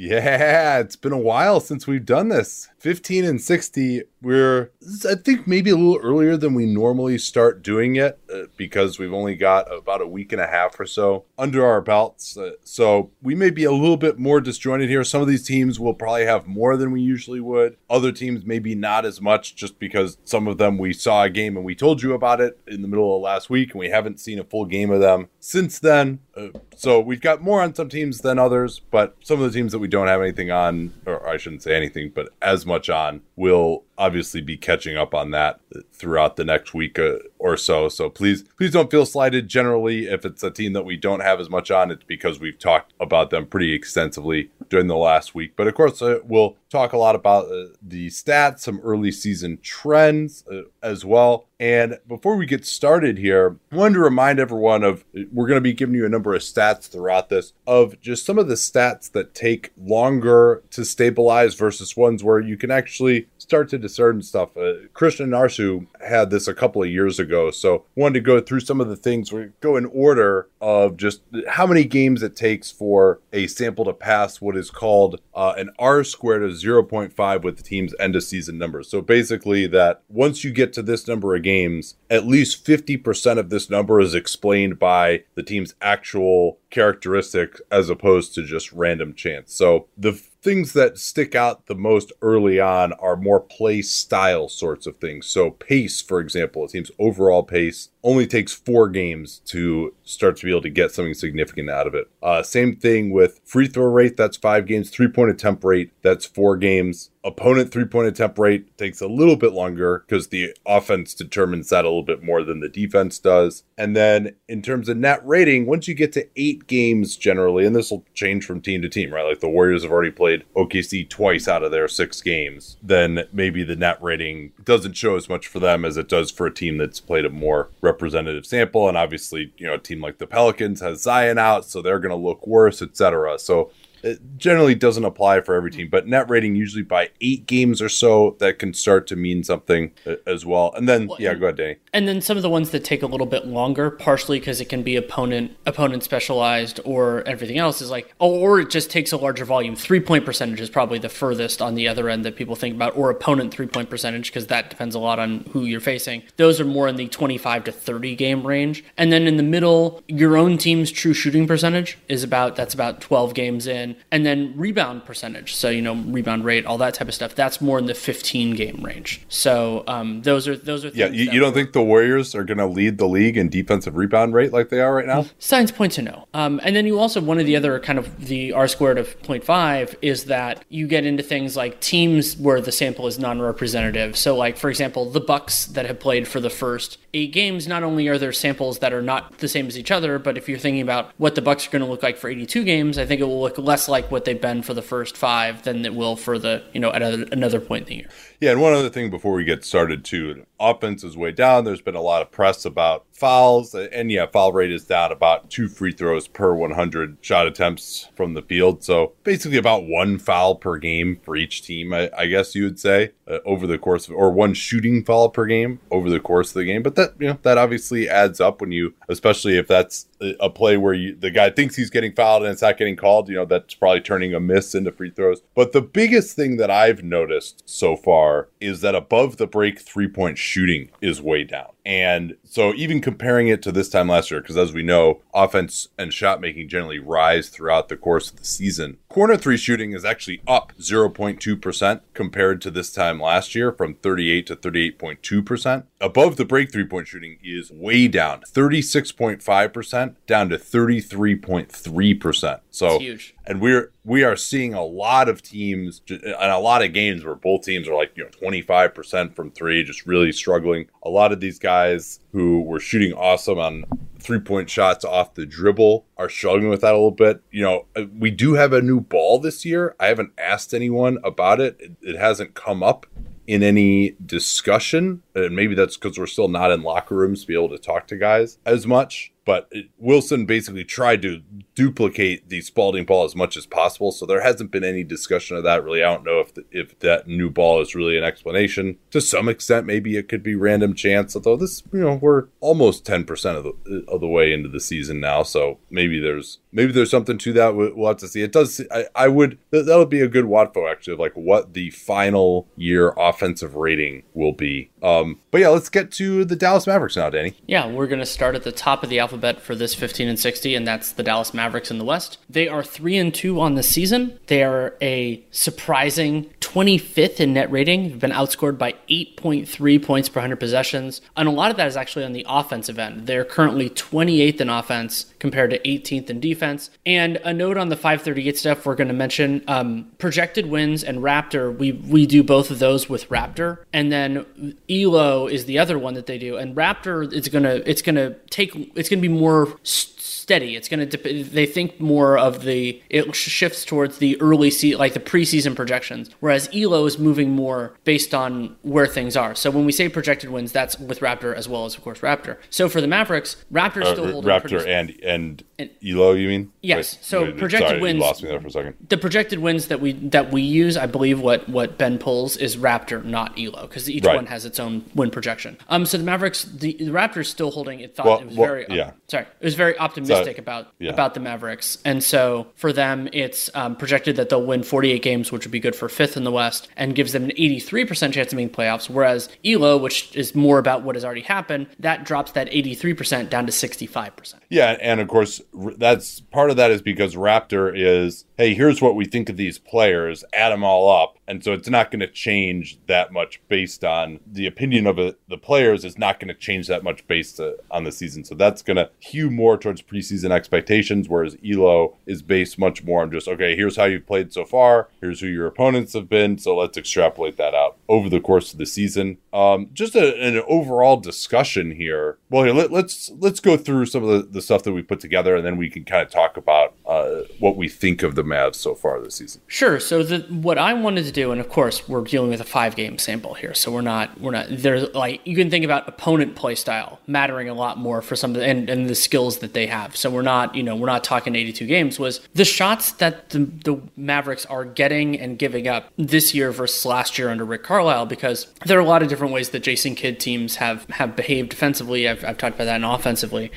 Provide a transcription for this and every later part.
Yeah, it's been a while since we've done this. 15 and 60 we're i think maybe a little earlier than we normally start doing it uh, because we've only got about a week and a half or so under our belts. Uh, so we may be a little bit more disjointed here. Some of these teams will probably have more than we usually would. Other teams maybe not as much just because some of them we saw a game and we told you about it in the middle of last week and we haven't seen a full game of them since then. Uh, so we've got more on some teams than others but some of the teams that we don't have anything on or i shouldn't say anything but as much on will obviously be catching up on that throughout the next week uh, or so. So please, please don't feel slighted. Generally, if it's a team that we don't have as much on, it's because we've talked about them pretty extensively during the last week. But of course, uh, we'll talk a lot about uh, the stats, some early season trends uh, as well. And before we get started here, I wanted to remind everyone of we're going to be giving you a number of stats throughout this of just some of the stats that take longer to stabilize versus ones where you can actually start to discern stuff. Uh, Christian Narsu had this a couple of years ago, so wanted to go through some of the things. We go in order of just how many games it takes for a sample to pass what is called uh, an R squared of 0.5 with the team's end of season numbers. So basically, that once you get to this number of games, at least 50% of this number is explained by the team's actual characteristics as opposed to just random chance. So the things that stick out the most early on are more play style sorts of things. So pace, for example, a team's overall pace only takes four games to start to be able to get something significant out of it. Uh, same thing with free throw rate, that's five games. Three point attempt rate, that's four games. Opponent three point attempt rate takes a little bit longer because the offense determines that a little bit more than the defense does. And then in terms of net rating, once you get to eight games generally, and this will change from team to team, right? Like the Warriors have already played OKC twice out of their six games, then maybe the net rating doesn't show as much for them as it does for a team that's played a more representative sample. And obviously, you know, a team like the Pelicans has Zion out, so they're going to look worse, etc. So it generally doesn't apply for every team, but net rating usually by eight games or so that can start to mean something uh, as well. And then, yeah, go ahead, Danny. And then some of the ones that take a little bit longer, partially because it can be opponent opponent specialized or everything else is like, oh, or it just takes a larger volume. Three point percentage is probably the furthest on the other end that people think about, or opponent three point percentage because that depends a lot on who you're facing. Those are more in the 25 to 30 game range. And then in the middle, your own team's true shooting percentage is about that's about 12 games in and then rebound percentage. So you know rebound rate, all that type of stuff. That's more in the 15 game range. So um, those are those are yeah. You, you don't think the Warriors are going to lead the league in defensive rebound rate like they are right now? Science points to no. Um, and then you also one of the other kind of the R squared of 0.5 is that you get into things like teams where the sample is non-representative. So like for example, the Bucks that have played for the first eight games, not only are there samples that are not the same as each other, but if you're thinking about what the Bucks are going to look like for 82 games, I think it will look less less like what they've been for the first five than it will for the you know at another point in the year. Yeah, and one other thing before we get started too, offense is way down. There's been a lot of press about fouls, and yeah, foul rate is down about two free throws per 100 shot attempts from the field. So basically, about one foul per game for each team, I, I guess you would say, uh, over the course of, or one shooting foul per game over the course of the game. But that you know that obviously adds up when you, especially if that's a play where you, the guy thinks he's getting fouled and it's not getting called. You know that's probably turning a miss into free throws. But the biggest thing that I've noticed so far is that above the break three point shooting is way down. And so even comparing it to this time last year, because as we know, offense and shot making generally rise throughout the course of the season. Corner three shooting is actually up 0.2% compared to this time last year from 38 to 38.2%. Above the break three point shooting is way down 36.5% down to 33.3%. So huge. And we're we are seeing a lot of teams and a lot of games where both teams are like, you know, 25% from 3 just really struggling. A lot of these guys who were shooting awesome on three point shots off the dribble are struggling with that a little bit. You know, uh, we do have a new ball this year. I haven't asked anyone about it. It, it hasn't come up in any discussion. And maybe that's because we're still not in locker rooms to be able to talk to guys as much but Wilson basically tried to duplicate the Spalding ball as much as possible. So there hasn't been any discussion of that really. I don't know if the, if that new ball is really an explanation. To some extent, maybe it could be random chance. Although this, you know, we're almost ten percent of the of the way into the season now, so maybe there's maybe there's something to that. We'll have to see. It does. I, I would that would be a good Watfo actually of like what the final year offensive rating will be. Um, but yeah, let's get to the Dallas Mavericks now, Danny. Yeah, we're gonna start at the top of the alphabet alphabet for this 15 and 60, and that's the Dallas Mavericks in the West. They are 3 and 2 on the season. They are a surprising 25th in net rating. They've been outscored by 8.3 points per 100 possessions, and a lot of that is actually on the offensive end. They're currently 28th in offense compared to 18th in defense. And a note on the 538 stuff we're going to mention um, projected wins and Raptor. We we do both of those with Raptor, and then Elo is the other one that they do. And Raptor is gonna it's gonna take it's gonna be more steady. It's going to they think more of the it shifts towards the early se- like the preseason projections, whereas Elo is moving more based on where things are. So when we say projected wins, that's with Raptor as well as of course Raptor. So for the Mavericks, Raptor uh, still holding Raptor and, and and Elo, you mean? Yes. Wait, so wait, projected sorry, wins. lost me there for a second. The projected wins that we that we use, I believe, what what Ben pulls is Raptor, not Elo, because each right. one has its own win projection. Um. So the Mavericks, the, the Raptors still holding. It thought well, it was well, very. Yeah. sorry, it was very optimistic optimistic about yeah. about the Mavericks, and so for them, it's um, projected that they'll win 48 games, which would be good for fifth in the West, and gives them an 83% chance of making playoffs. Whereas Elo, which is more about what has already happened, that drops that 83% down to 65%. Yeah, and of course, that's part of that is because Raptor is, hey, here's what we think of these players, add them all up, and so it's not going to change that much based on the opinion of a, the players is not going to change that much based uh, on the season. So that's going to hew more towards preseason expectations, whereas Elo is based much more on just, okay, here's how you've played so far. Here's who your opponents have been. So let's extrapolate that out over the course of the season. Um, just a, an overall discussion here. Well, here, let, us let's, let's go through some of the, the stuff that we put together, and then we can kind of talk about uh, what we think of the Mavs so far this season. Sure. So the, what I wanted to do, and of course we're dealing with a five game sample here, so we're not we're not there's like you can think about opponent play style mattering a lot more for some of the and, and the skills that they have. So we're not you know we're not talking 82 games. Was the shots that the, the Mavericks are getting and giving up this year versus last year under Rick Carlisle? Because there are a lot of different ways that Jason Kidd teams have have behaved defensively. I've, I've talked about that and offensively.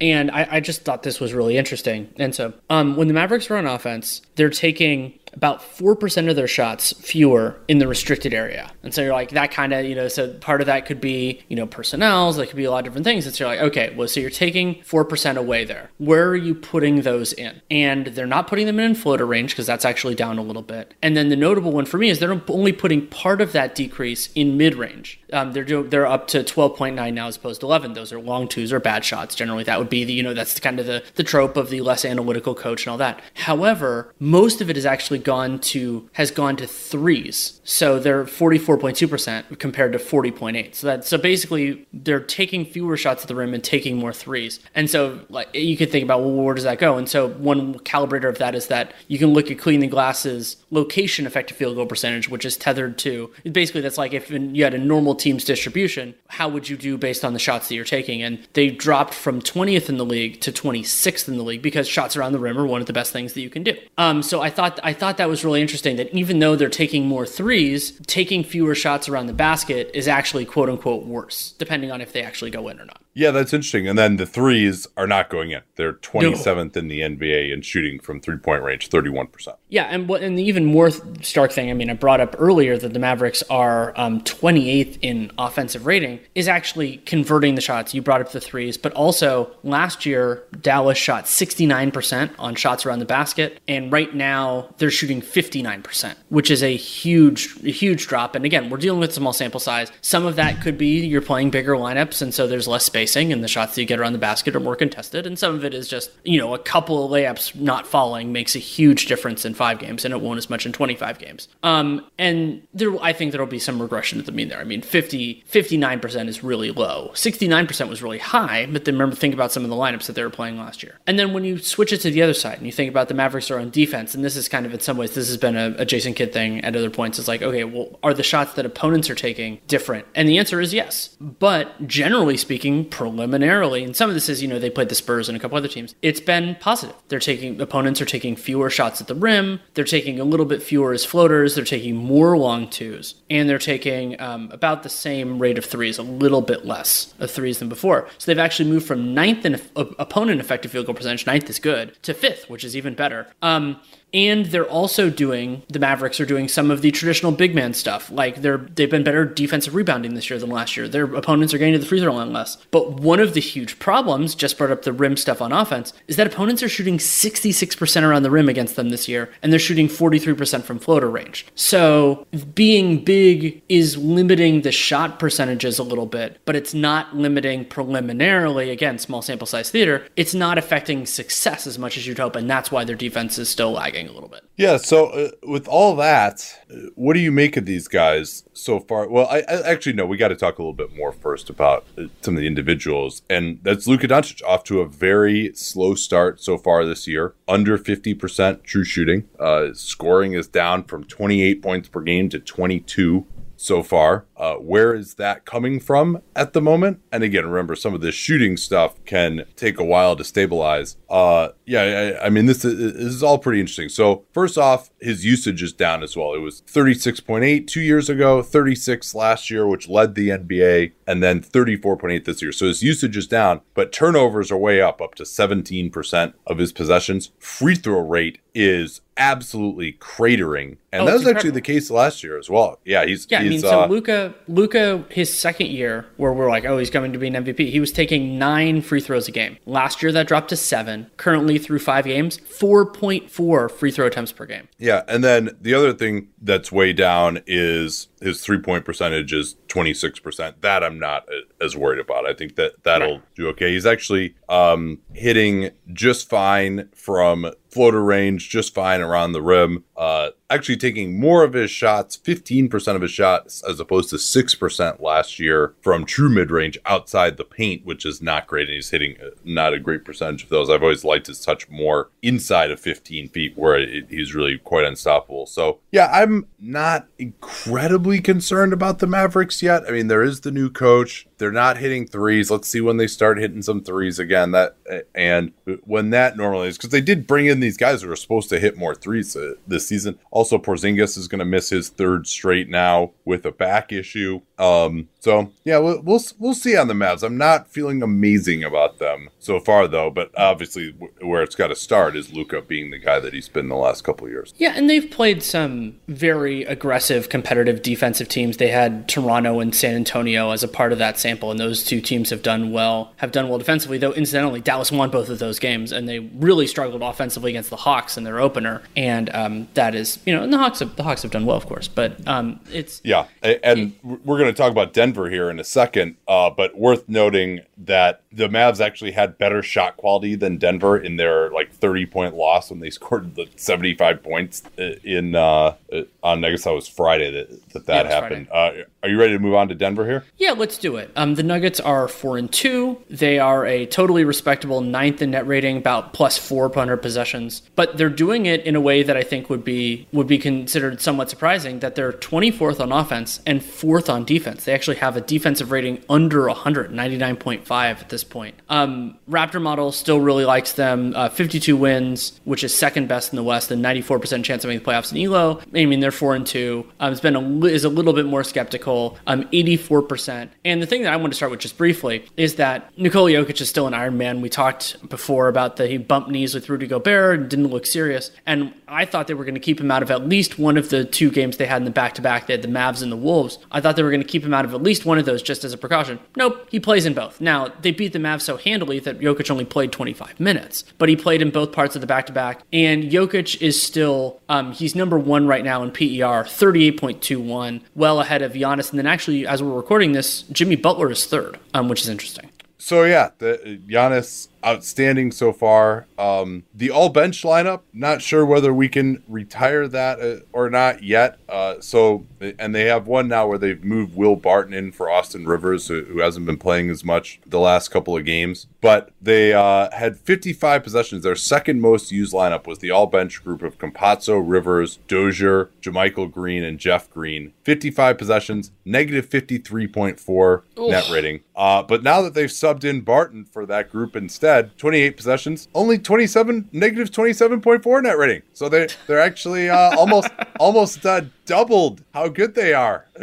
And I, I, just thought this was really interesting. And so, um, when the Mavericks are on offense, they're taking about 4% of their shots fewer in the restricted area. And so you're like, that kind of, you know, so part of that could be, you know, personnels, that could be a lot of different things. And so you're like, okay, well, so you're taking 4% away there. Where are you putting those in? And they're not putting them in floater range because that's actually down a little bit. And then the notable one for me is they're only putting part of that decrease in mid range. Um, they're do, they're up to 12.9 now as opposed to 11. Those are long twos or bad shots. Generally, that would be the, you know, that's kind of the, the trope of the less analytical coach and all that. However, most of it is actually gone to has gone to threes. So they're 44.2% compared to 40.8. So that so basically they're taking fewer shots at the rim and taking more threes. And so like you could think about well where does that go? And so one calibrator of that is that you can look at clean the glasses location effective field goal percentage which is tethered to basically that's like if you had a normal team's distribution, how would you do based on the shots that you're taking? And they dropped from 20th in the league to 26th in the league because shots around the rim are one of the best things that you can do. Um, so I thought I thought that was really interesting that even though they're taking more threes, taking fewer shots around the basket is actually quote unquote worse, depending on if they actually go in or not. Yeah, that's interesting. And then the threes are not going in. They're 27th no. in the NBA in shooting from three point range, 31%. Yeah, and what and the even more stark thing, I mean, I brought up earlier that the Mavericks are um, 28th in offensive rating, is actually converting the shots. You brought up the threes, but also last year Dallas shot 69% on shots around the basket, and right now they're shooting 59%, which is a huge, huge drop. And again, we're dealing with small sample size. Some of that could be you're playing bigger lineups, and so there's less spacing, and the shots that you get around the basket are more contested. And some of it is just you know a couple of layups not falling makes a huge difference in five games, and it won't as much in 25 games. Um, and there, I think there'll be some regression to the mean there. I mean, 50, 59% is really low. 69% was really high, but then remember, think about some of the lineups that they were playing last year. And then when you switch it to the other side and you think about the Mavericks are on defense, and this is kind of in some ways, this has been a, a Jason Kidd thing at other points. It's like, okay, well, are the shots that opponents are taking different? And the answer is yes. But generally speaking, preliminarily, and some of this is, you know, they played the Spurs and a couple other teams, it's been positive. They're taking, opponents are taking fewer shots at the rim. They're taking a little bit fewer as floaters. They're taking more long twos. And they're taking um, about the same rate of threes, a little bit less of threes than before. So they've actually moved from ninth in uh, opponent effective field goal percentage, ninth is good, to fifth, which is even better. Um, and they're also doing the Mavericks are doing some of the traditional big man stuff. Like they're they've been better defensive rebounding this year than last year. Their opponents are getting to the free throw line less. But one of the huge problems, just brought up the rim stuff on offense, is that opponents are shooting 66% around the rim against them this year, and they're shooting 43% from floater range. So being big is limiting the shot percentages a little bit, but it's not limiting preliminarily, again, small sample size theater, it's not affecting success as much as you'd hope, and that's why their defense is still lagging a little bit. Yeah. So uh, with all that, what do you make of these guys so far? Well, I, I actually no. We got to talk a little bit more first about uh, some of the individuals, and that's Luka Doncic off to a very slow start so far this year, under fifty percent true shooting. Uh, scoring is down from twenty eight points per game to twenty two so far. Uh, where is that coming from at the moment? And again, remember some of this shooting stuff can take a while to stabilize. Uh, yeah, I, I mean this is, this is all pretty interesting. So first off, his usage is down as well. It was 36.8 two years ago, 36 last year, which led the NBA, and then 34.8 this year. So his usage is down, but turnovers are way up, up to 17% of his possessions. Free throw rate is absolutely cratering, and Oh, that was it's actually the case last year as well. Yeah, he's Yeah, I he's, mean, so uh, Luka, Luka, his second year, where we're like, oh, he's coming to be an MVP. He was taking nine free throws a game. Last year, that dropped to seven. Currently, through five games, four point four free throw attempts per game. Yeah, and then the other thing that's way down is his three point percentage is twenty six percent. That I'm not uh, as worried about. I think that that'll do okay. He's actually um, hitting just fine from floater range, just fine around the rim. Uh, actually taking more of his shots, fifteen percent of his shots, as opposed to six percent last year from true mid range outside the paint, which is not great. And he's hitting uh, not a great percentage of those. I've always liked his touch more inside of fifteen feet, where it, he's really quite unstoppable. So yeah, I'm not incredibly concerned about the Mavericks yet. I mean, there is the new coach. They're not hitting threes. Let's see when they start hitting some threes again. That and when that normally is because they did bring in these guys who are supposed to hit more threes uh, this season. Also, Porzingis is going to miss his third straight now with a back issue. Um, so yeah, we'll, we'll we'll see on the Mavs. I'm not feeling amazing about them so far though, but obviously w- where it's got to start is Luka being the guy that he's been the last couple of years. Yeah, and they've played some very aggressive, competitive defensive teams. They had Toronto and San Antonio as a part of that sample, and those two teams have done well. Have done well defensively, though. Incidentally, Dallas won both of those games, and they really struggled offensively against the Hawks in their opener. And um, that is, you know, and the Hawks have, the Hawks have done well, of course, but um, it's Yeah, and we're going to talk about Denver here in a second. Uh, but worth noting that the Mavs actually had better shot quality than Denver in their like 30 point loss when they scored the 75 points uh, in uh, uh, on I guess that was Friday that that, that was happened. Uh, are you ready to move on to Denver here? Yeah, let's do it. Um, the Nuggets are four and two. They are a totally respectable ninth in net rating, about plus four per hundred possessions. But they're doing it in a way that I think would be would be considered somewhat surprising. That they're twenty fourth on offense and fourth on defense. They actually have a defensive rating under hundred, ninety nine point five at this point. Um, Raptor model still really likes them. Uh, Fifty two wins, which is second best in the West, and ninety four percent chance of making the playoffs in Elo. I mean, they're four and two. Um, it's been a is a little bit more skeptical. Um, 84%. And the thing that I want to start with just briefly is that Nikola Jokic is still an Iron Man. We talked before about that he bumped knees with Rudy Gobert and didn't look serious. And I thought they were going to keep him out of at least one of the two games they had in the back to back. They had the Mavs and the Wolves. I thought they were going to keep him out of at least one of those just as a precaution. Nope, he plays in both. Now, they beat the Mavs so handily that Jokic only played 25 minutes, but he played in both parts of the back to back. And Jokic is still, um, he's number one right now in PER, 38.21, well ahead of Giannis. And then actually, as we're recording this, Jimmy Butler is third, um, which is interesting. So yeah, the Giannis outstanding so far. Um, the all bench lineup, not sure whether we can retire that uh, or not yet. Uh, so, and they have one now where they've moved Will Barton in for Austin Rivers, who, who hasn't been playing as much the last couple of games. But they uh, had 55 possessions. Their second most used lineup was the all bench group of Campazzo, Rivers, Dozier, JaMychal Green, and Jeff Green. 55 possessions, negative 53.4 net rating. Uh, but now that they've subbed in Barton for that group instead, instead 28 possessions, only 27 negative 27.4 net rating. So they they're actually uh, almost almost uh, doubled how good they are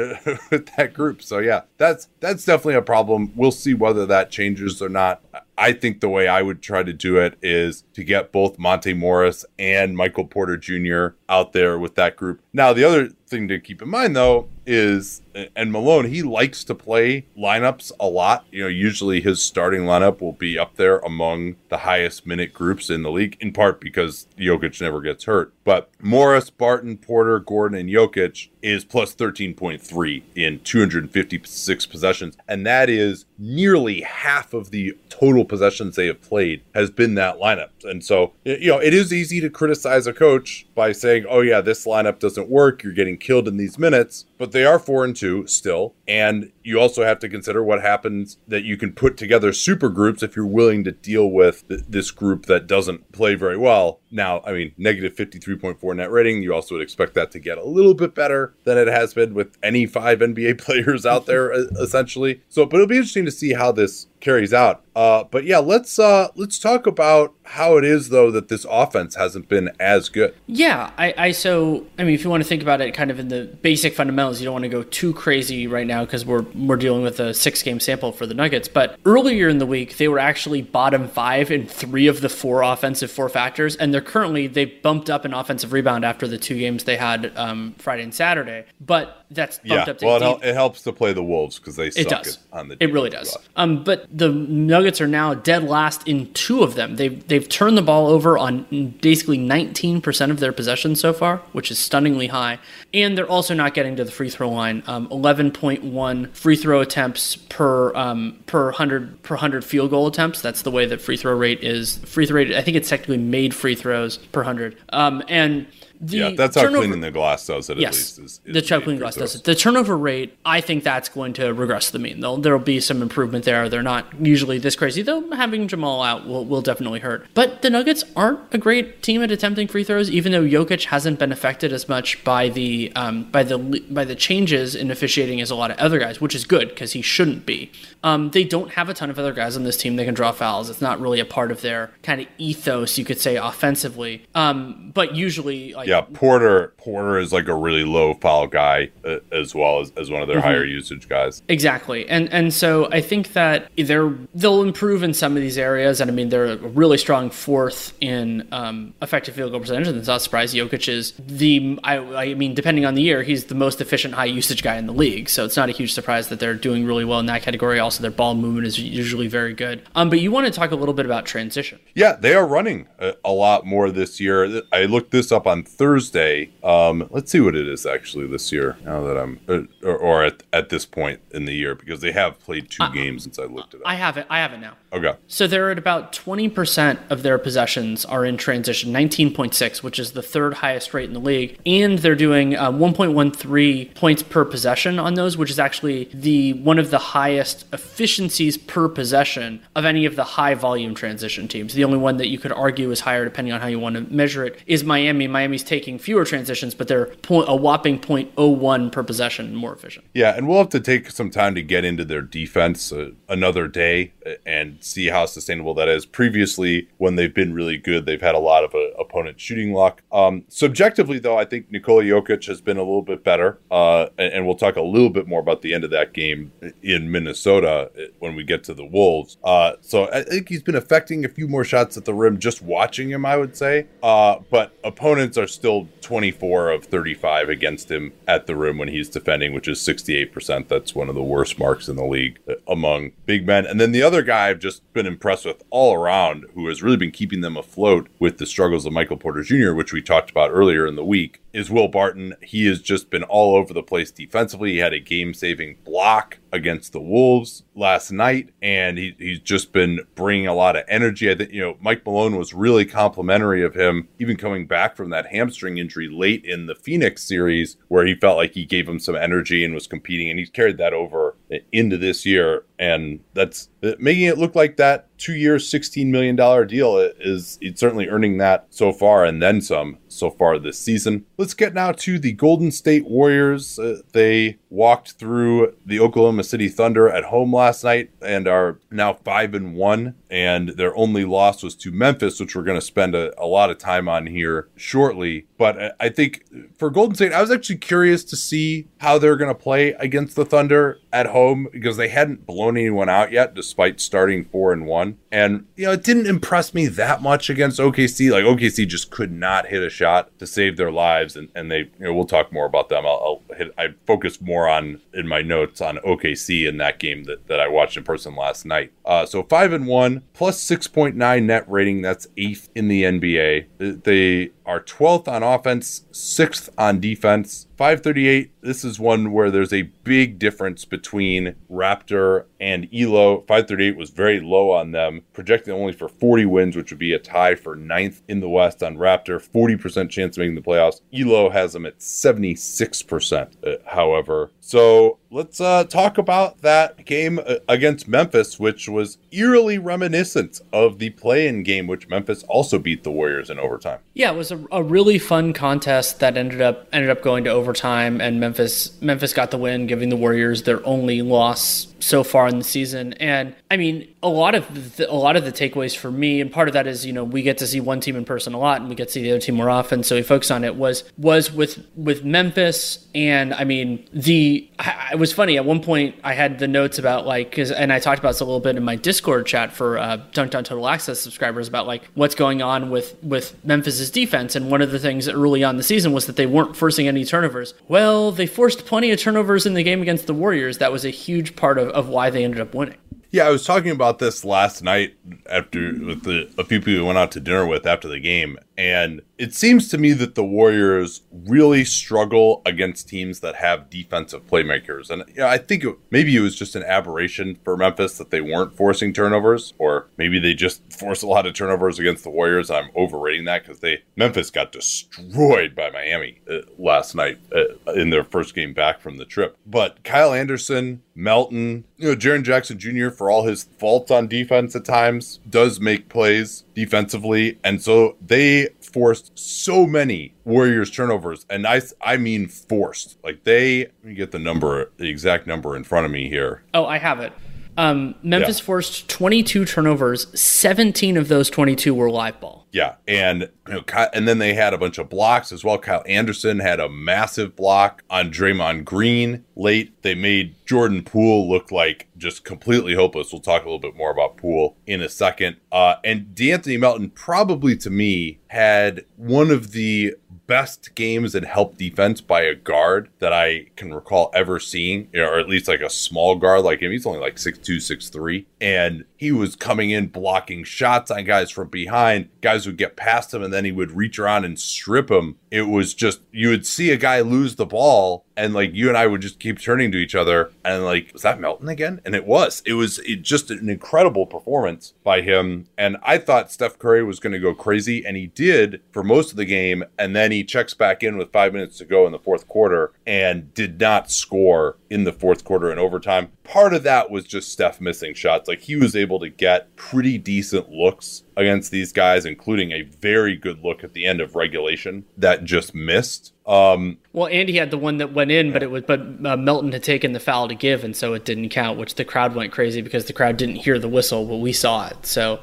with that group. So yeah, that's that's definitely a problem. We'll see whether that changes or not. I think the way I would try to do it is to get both Monte Morris and Michael Porter Jr. out there with that group. Now, the other thing to keep in mind though is and Malone he likes to play lineups a lot. You know, usually his starting lineup will be up there among the highest minute groups in the league in part because Jokic never gets hurt. But Morris, Barton, Porter, Gordon and Jokic is plus 13.3 in 256 possessions and that is nearly half of the total possessions they have played has been that lineup. And so, you know, it is easy to criticize a coach by saying, "Oh yeah, this lineup doesn't work. You're getting killed in these minutes." But they are 4 and 2 still, and you also have to consider what happens that you can put together super groups if you're willing to deal with th- this group that doesn't play very well. Now, I mean, negative 53.4 net rating, you also would expect that to get a little bit better than it has been with any five NBA players out there essentially. So, but it'll be interesting to see how this carries out. Uh, but yeah, let's uh, let's talk about how it is though that this offense hasn't been as good. Yeah, I, I so I mean, if you want to think about it, kind of in the basic fundamentals, you don't want to go too crazy right now because we're we're dealing with a six game sample for the Nuggets. But earlier in the week, they were actually bottom five in three of the four offensive four factors, and they're currently they bumped up in offensive rebound after the two games they had um, Friday and Saturday. But that's bumped yeah, up. To well, it, hel- it, helps to play the Wolves because they it suck does. on the. It really does. Um, but the Nuggets are now dead last in two of them. They've they've turned the ball over on basically 19% of their possessions so far, which is stunningly high. And they're also not getting to the free throw line. Um, 11.1 free throw attempts per um, per hundred per hundred field goal attempts. That's the way that free throw rate is. Free throw rate. I think it's technically made free throws per hundred. Um, and the yeah, that's how turnover- cleaning the glass does it. Yes, at least is, is the Chuck made Clean Glass does it. The turnover rate, I think that's going to regress to the mean. There'll, there'll be some improvement there. They're not usually this crazy, though. Having Jamal out will, will definitely hurt. But the Nuggets aren't a great team at attempting free throws, even though Jokic hasn't been affected as much by the um, by the by the changes in officiating as a lot of other guys, which is good because he shouldn't be. Um, they don't have a ton of other guys on this team that can draw fouls. It's not really a part of their kind of ethos, you could say, offensively. Um, but usually, like Yeah, Porter Porter is like a really low foul guy uh, as well as, as one of Mm-hmm. their higher usage guys. Exactly, and and so I think that they're they'll improve in some of these areas, and I mean they're a really strong fourth in um, effective field goal percentage, and it's not surprised Jokic is the I, I mean depending on the year he's the most efficient high usage guy in the league, so it's not a huge surprise that they're doing really well in that category. Also, their ball movement is usually very good. Um, but you want to talk a little bit about transition? Yeah, they are running a, a lot more this year. I looked this up on Thursday. Um, let's see what it is actually this year. Now that I'm, uh, or, or at, at this point in the year, because they have played two games since I looked at it up. I have it. I have it now. okay. So they're at about 20% of their possessions are in transition, 19.6, which is the third highest rate in the league. And they're doing uh, 1.13 points per possession on those, which is actually the one of the highest efficiencies per possession of any of the high volume transition teams. The only one that you could argue is higher, depending on how you want to measure it, is Miami. Miami's taking fewer transitions, but they're point, a whopping 0.01 per possession more efficient. Yeah, and we'll have to take some time to get into their defense uh, another day uh, and see how sustainable that is. Previously, when they've been really good, they've had a lot of uh, opponent shooting luck. Um, subjectively, though, I think Nikola Jokic has been a little bit better, uh, and, and, we'll talk a little bit more about the end of that game in Minnesota uh, when we get to the Wolves. Uh, so I think he's been affecting a few more shots at the rim just watching him, I would say. but opponents are still 24 of 35 against him at the rim when he's defending, which is 68%. That's one of the worst marks in the league uh, among big men. And then the other guy I've just been impressed with all around, who has really been keeping them afloat with the struggles of Michael Porter Jr., which we talked about earlier in the week, is Will Barton. He has just been all over the place defensively. He had a game saving block against the Wolves last night, and he, he's just been bringing a lot of energy. I think, you know, Mike Malone was really complimentary of him, even coming back from that hamstring injury late in the Phoenix series, where he felt like he gave him some energy and was competing, and he's carried that over into this year. And that's making it look like that two year, $16 million deal is it's certainly earning that so far and then some so far this season. Let's get now to the Golden State Warriors. Uh, they walked through the Oklahoma City Thunder at home last night and are now 5 and 1 and their only loss was to Memphis, which we're going to spend a, a, lot of time on here shortly. But I think for Golden State, I was actually curious to see how they're going to play against the Thunder at home because they hadn't blown anyone out yet, despite starting 4 and 1. And, you know, it didn't impress me that much against OKC. Like, OKC just could not hit a shot to save their lives. And, and they, you know, we'll talk more about them. I'll, I'll hit, I focused more on, in my notes, on OKC in that game that, that I watched in person last night. Uh, so 5 and 1, plus 6.9 net rating. That's eighth in the NBA. They are 12th on offense, 6th on defense. 538, this is one where there's a big difference between Raptor and Elo. 538 was very low on them, projecting only for 40 wins, which would be a tie for ninth in the West on Raptor. 40% chance of making the playoffs. Elo has them at 76%, uh, however. So let's uh, talk about that game uh, against Memphis, which was eerily reminiscent of the play-in game, which Memphis also beat the Warriors in overtime. Yeah, it was a, a really fun contest that ended up ended up going to overtime, and Memphis Memphis got the win, giving the Warriors their only loss so far in the season. And I mean, a lot of the, a lot of the takeaways for me, and part of that is you know we get to see one team in person a lot, and we get to see the other team more often. So we focus on it. Was was with with Memphis, and I mean the it was funny at one point I had the notes about like because and I talked about this a little bit in my Discord chat for uh, Dunc'd On Total Access subscribers about like what's going on with with Memphis's defense. And one of the things early on the season was that they weren't forcing any turnovers. Well, they forced plenty of turnovers in the game against the Warriors. That was a huge part of, of why they ended up winning. Yeah, I was talking about this last night after with the a few people we went out to dinner with after the game, and it seems to me that the Warriors really struggle against teams that have defensive playmakers. And yeah, I think it, maybe it was just an aberration for Memphis that they weren't forcing turnovers, or maybe they just forced a lot of turnovers against the Warriors. I'm overrating that because they Memphis got destroyed by Miami uh, last night uh, in their first game back from the trip. But Kyle Anderson, Melton, you know, Jaren Jackson Jr. for all his faults on defense at times does make plays defensively, and so they forced so many Warriors turnovers, and I I mean forced. Like they, let me get the number, the exact number in front of me here. Oh, I have it. Um, Memphis yeah. forced 22 turnovers. 17 of those 22 were live ball. Yeah, and you know, and then they had a bunch of blocks as well. Kyle Anderson had a massive block on Draymond Green late. They made Jordan Poole look like just completely hopeless. We'll talk a little bit more about Poole in a second. Uh, and De'Anthony Melton probably to me had one of the best games in help defense by a guard that I can recall ever seeing, or at least like a small guard like him. He's only like six two, six three, and he was coming in blocking shots on guys from behind. Guys would get past him, and then he would reach around and strip him. It was just you would see a guy lose the ball and like you and I would just keep turning to each other and like, was that Melton again? And it was. It was it just an incredible performance by him. And I thought Steph Curry was going to go crazy, and he did for most of the game. And then he checks back in with five minutes to go in the fourth quarter and did not score in the fourth quarter in overtime. Part of that was just Steph missing shots. Like he was able to get pretty decent looks against these guys, including a very good look at the end of regulation that just missed. Um, well, Andy had the one that went in, but it was but uh, Melton had taken the foul to give, and so it didn't count. Which the crowd went crazy because the crowd didn't hear the whistle, but we saw it. So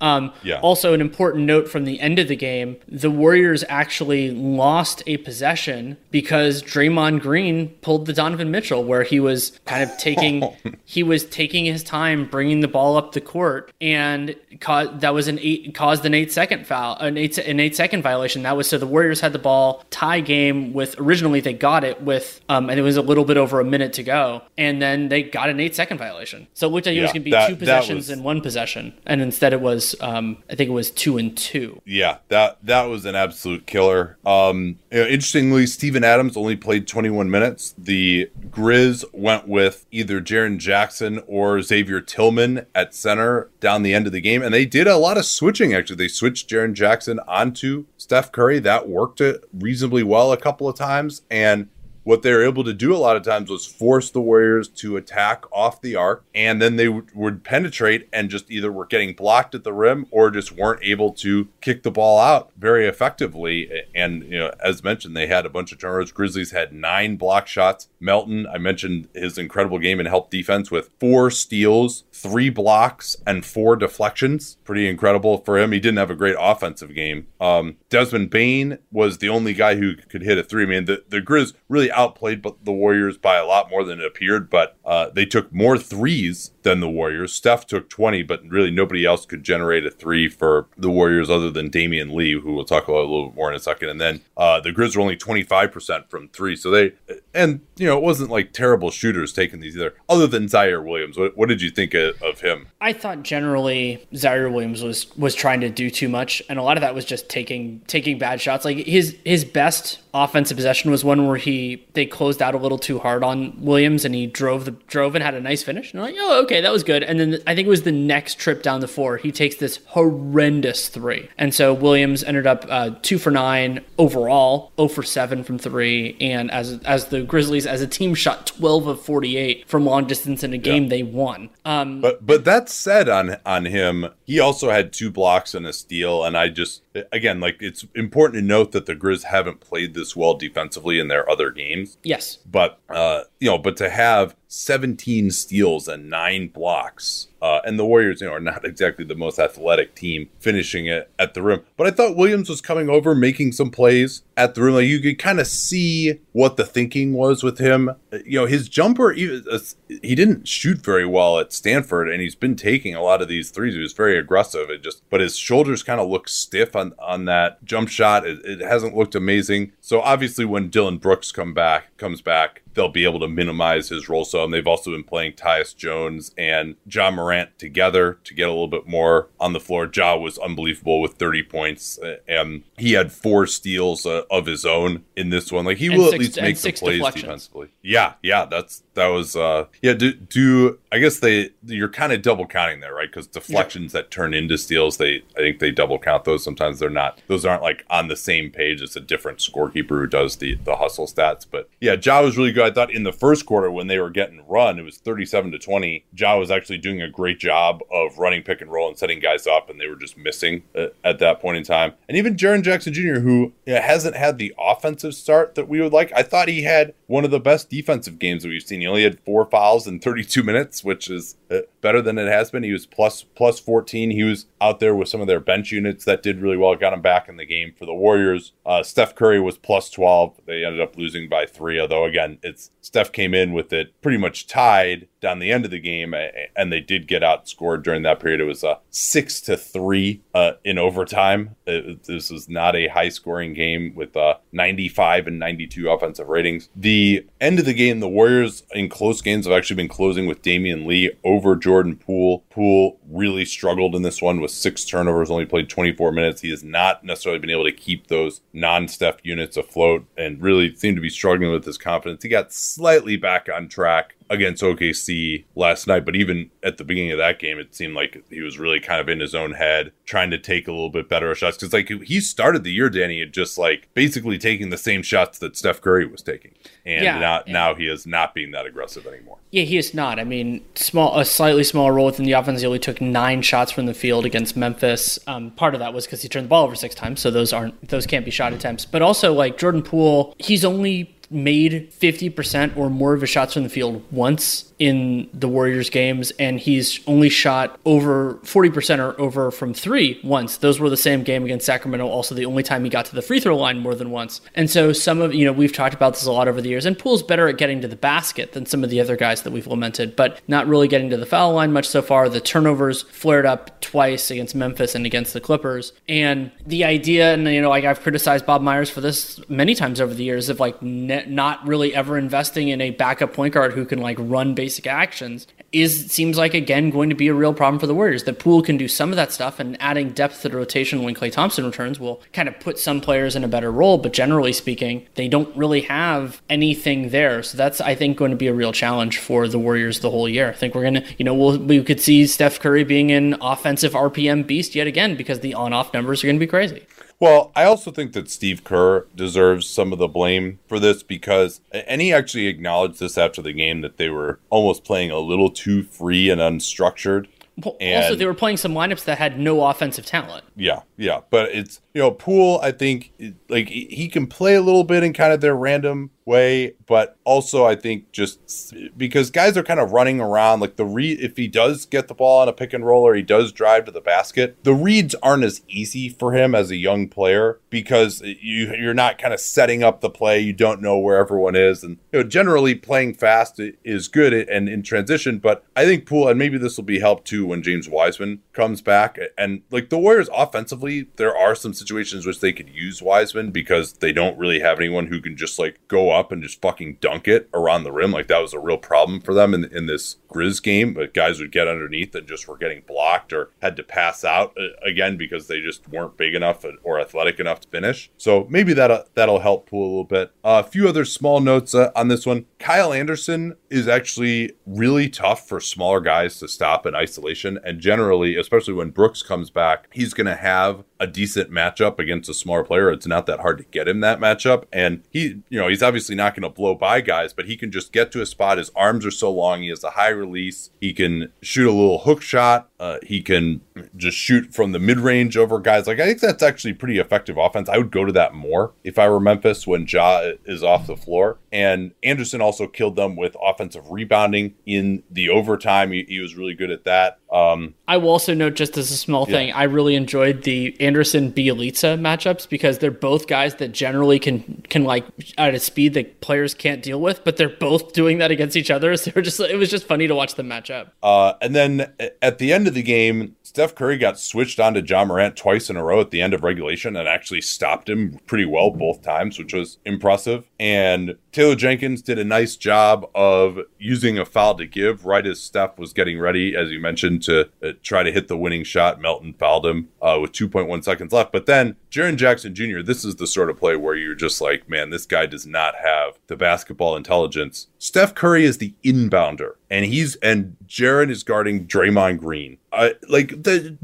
um, yeah. Also, an important note from the end of the game: the Warriors actually lost a possession because Draymond Green pulled the Donovan Mitchell, where he was kind of taking he was taking his time bringing the ball up the court, and that was an eight caused an eight second foul, an eight an eight second violation. That was so the Warriors had the ball tie game with originally they got it with um, and it was a little bit over a minute to go, and then they got an eight second violation. So it looked like yeah, it was going to be that, two possessions was... in one possession, and instead it was um, I think it was two and two. Yeah, that that was an absolute killer. Um, interestingly, Steven Adams only played 21 minutes. The Grizz went with either Jaren Jackson or Xavier Tillman at center down the end of the game, and they did a lot of switching. Actually, they switched Jaren Jackson onto Steph Curry. That worked reasonably well a couple of times, and what they were able to do a lot of times was force the Warriors to attack off the arc, and then they w- would penetrate and just either were getting blocked at the rim or just weren't able to kick the ball out very effectively. And you know, as mentioned, they had a bunch of turnovers. Grizzlies had nine block shots. Melton, I mentioned his incredible game and help defense with four steals, three blocks, and four deflections. Pretty incredible for him. He didn't have a great offensive game. Um, Desmond Bane was the only guy who could hit a three. I mean, the the Grizz really outplayed the Warriors by a lot more than it appeared, but uh, they took more threes than the Warriors. Steph took 20, but really nobody else could generate a three for the Warriors other than Damion Lee, who we'll talk about a little more in a second. And then uh, the Grizz were only 25% from three. So they, and, you know, it wasn't like terrible shooters taking these either, other than Ziaire Williams. What, what did you think of, of him? I thought generally Ziaire Williams was was trying to do too much, and a lot of that was just taking taking bad shots. Like his his best offensive possession was one where he they closed out a little too hard on Williams, and he drove the drove and had a nice finish. And I'm like, oh, okay, that was good. And then I think it was the next trip down the floor, he takes this horrendous three, and so Williams ended up uh, two for nine overall, 0 for seven from three, and as as the Grizzlies as a team shot 12 of 48 from long distance in a game yeah. they won. Um, but but that said on on him, he also had two blocks and a steal, and I just again like it's important to note that the Grizz haven't played this well defensively in their other games. Yes, but uh, you know, but to have 17 steals and nine blocks. Uh, and the Warriors, you know, are not exactly the most athletic team finishing it at the rim. But I thought Williams was coming over, making some plays at the rim. Like you could kind of see what the thinking was with him. You know, his jumper, he, uh, he didn't shoot very well at Stanford, and he's been taking a lot of these threes. He was very aggressive. It just, but his shoulders kind of look stiff on on that jump shot. It, it hasn't looked amazing. So obviously, when Dillon Brooks come back, comes back, they'll be able to minimize his role some. They've also been playing Tyus Jones and Ja Morant together to get a little bit more on the floor. Ja was unbelievable with 30 points, uh, and he had four steals uh, of his own in this one. Like he and will six, at least make some plays defensively. Yeah, yeah, that's that was uh yeah. Do do I guess they you're kind of double counting there, right? Because deflections yeah. that turn into steals, they I think they double count those. Sometimes they're not. Those aren't like on the same page. It's a different scorekeeper who does the the hustle stats. But yeah, Ja was really good. I thought in the first quarter when they were getting run, it was 37 to 20. Ja was actually doing a great job of running pick and roll and setting guys up, and they were just missing uh, at that point in time. And even Jaren Jackson Jr., who hasn't had the offensive start that we would like, I thought he had one of the best defensive games that we've seen. He only had four fouls in 32 minutes, which is uh, better than it has been. He was plus plus 14. He was out there with some of their bench units that did really well, got him back in the game for the Warriors. Uh, Steph Curry was plus 12. They ended up losing by three, although again, it's Steph came in with it pretty much tied down the end of the game, and they did get outscored during that period. It was a six to three uh, in overtime. It, this was not a high scoring game with uh, 95 and 92 offensive ratings. The end of the game, the Warriors in close games have actually been closing with Damion Lee over Jordan Poole. Poole really struggled in this one with six turnovers, only played 24 minutes. He has not necessarily been able to keep those non Steph units afloat and really seemed to be struggling with his confidence. He got got slightly back on track against OKC last night, but even at the beginning of that game, it seemed like he was really kind of in his own head, trying to take a little bit better shots. Because like he started the year, Danny, just like basically taking the same shots that Steph Curry was taking, and Yeah, now, and- now he is not being that aggressive anymore. Yeah, he is not. I mean, small, a slightly smaller role within the offense. He only took nine shots from the field against Memphis. Um, part of that was because he turned the ball over six times, so those aren't those can't be shot attempts. But also, like Jordan Poole, he's only made 50% or more of his shots from the field once in the Warriors games, and he's only shot over 40% or over from three once. Those were the same game against Sacramento, also the only time he got to the free throw line more than once. And so some of, you know, we've talked about this a lot over the years, and Poole's better at getting to the basket than some of the other guys that we've lamented, but not really getting to the foul line much so far. The turnovers flared up twice against Memphis and against the Clippers. And the idea, and you know, like I've criticized Bob Myers for this many times over the years, of like ne- not really ever investing in a backup point guard who can like run basic actions is seems like again going to be a real problem for the Warriors. That Poole can do some of that stuff, and adding depth to the rotation when Klay Thompson returns will kind of put some players in a better role. But generally speaking, they don't really have anything there. So that's I think going to be a real challenge for the Warriors the whole year. I think we're gonna, you know, we'll, we could see Steph Curry being an offensive RPM beast yet again because the on-off numbers are going to be crazy. Well, I also think that Steve Kerr deserves some of the blame for this because, and he actually acknowledged this after the game that they were almost playing a little too free and unstructured. Well, also, they were playing some lineups that had no offensive talent. Yeah, yeah, but it's you know, Poole. I think like he can play a little bit in kind of their random way, but also I think just because guys are kind of running around like the read. If he does get the ball on a pick and roll or he does drive to the basket, the reads aren't as easy for him as a young player because you you're not kind of setting up the play. You don't know where everyone is, and you know generally playing fast is good and in transition. But I think Poole, and maybe this will be helped too when James Wiseman comes back, and like the Warriors offensively, there are some situations which they could use Wiseman because they don't really have anyone who can just like go up and just fucking dunk it around the rim. Like that was a real problem for them in in this Grizz game. But guys would get underneath and just were getting blocked or had to pass out uh, again because they just weren't big enough or athletic enough to finish. So maybe that that'll help Poole a little bit. Uh, a few other small notes uh, on this one. Kyle Anderson is actually really tough for smaller guys to stop in isolation, and generally, especially when Brooks comes back, he's going to have a decent matchup against a smaller player. It's not that hard to get him that matchup, and he, you know, he's obviously not going to blow by guys, but he can just get to a spot. His arms are so long. He has a high release. He can shoot a little hook shot. Uh, he can just shoot from the mid range over guys. Like I think that's actually pretty effective offense. I would go to that more if I were Memphis when Ja is off the floor. And Anderson also killed them with offensive rebounding in the overtime. He, he was really good at that. Um, I will also note, just as a small thing, I really enjoyed the Anderson Bjelica matchups because they're both guys that generally can can like at a speed that players can't deal with, but they're both doing that against each other. So just it was just funny to watch them match up. Uh, and then at the end of the game, Steph Curry got switched on to Ja Morant twice in a row at the end of regulation and actually stopped him pretty well both times, which was impressive. And Taylor Jenkins did a nice job of using a foul to give right as Steph was getting ready, as you mentioned, to uh, try to hit the winning shot. Melton fouled him uh, with 2.1 seconds left. But then Jaren Jackson Jr., this is the sort of play where you're just like, man, this guy does not have the basketball intelligence. Steph Curry is the inbounder, and he's and Jaren is guarding Draymond Green. I like the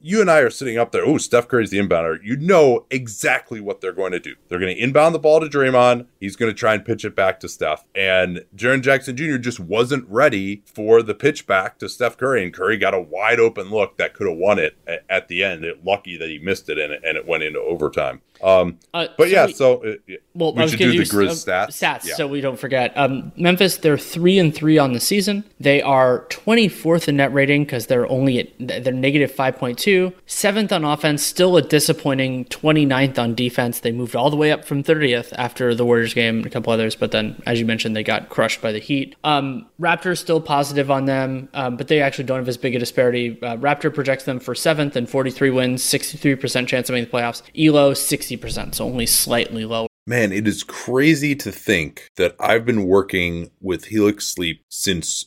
you and I are sitting up there. Oh, Steph Curry's the inbounder. You know exactly what they're going to do. They're going to inbound the ball to Draymond. He's going to try and pitch it back to Steph. And Jaren Jackson Jr. just wasn't ready for the pitch back to Steph Curry. And Curry got a wide open look that could have won it at the end. It, lucky that he missed it and, it and it went into overtime. Um, Uh, but so yeah, we- so uh, Well, we should do the Grizz uh, stats. Stats, yeah. so we don't forget. Um, Memphis, they're three and three on the season. They are 24th in net rating because they're only at they're negative 5.2. Seventh on offense, still a disappointing 29th on defense. They moved all the way up from 30th after the Warriors game and a couple others, but then, as you mentioned, they got crushed by the Heat. Um, Raptors still positive on them, um, but they actually don't have as big a disparity. Uh, Raptor projects them for seventh and 43 wins, 63% chance of making the playoffs. Elo 60%, so only slightly lower. Man, it is crazy to think that I've been working with Helix Sleep since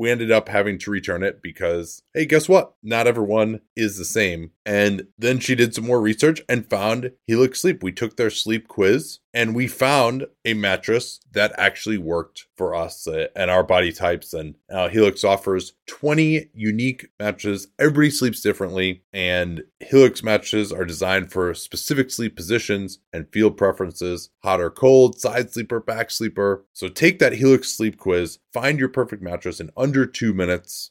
We ended up having to return it because, hey, guess what? Not everyone is the same. And then she did some more research and found Helix Sleep. We took their sleep quiz and we found a mattress that actually worked for us uh, and our body types. And uh, Helix offers 20 unique mattresses. Everybody sleeps differently, and Helix mattresses are designed for specific sleep positions and field preferences hot or cold, side sleeper, back sleeper. So take that Helix sleep quiz, find your perfect mattress in under two minutes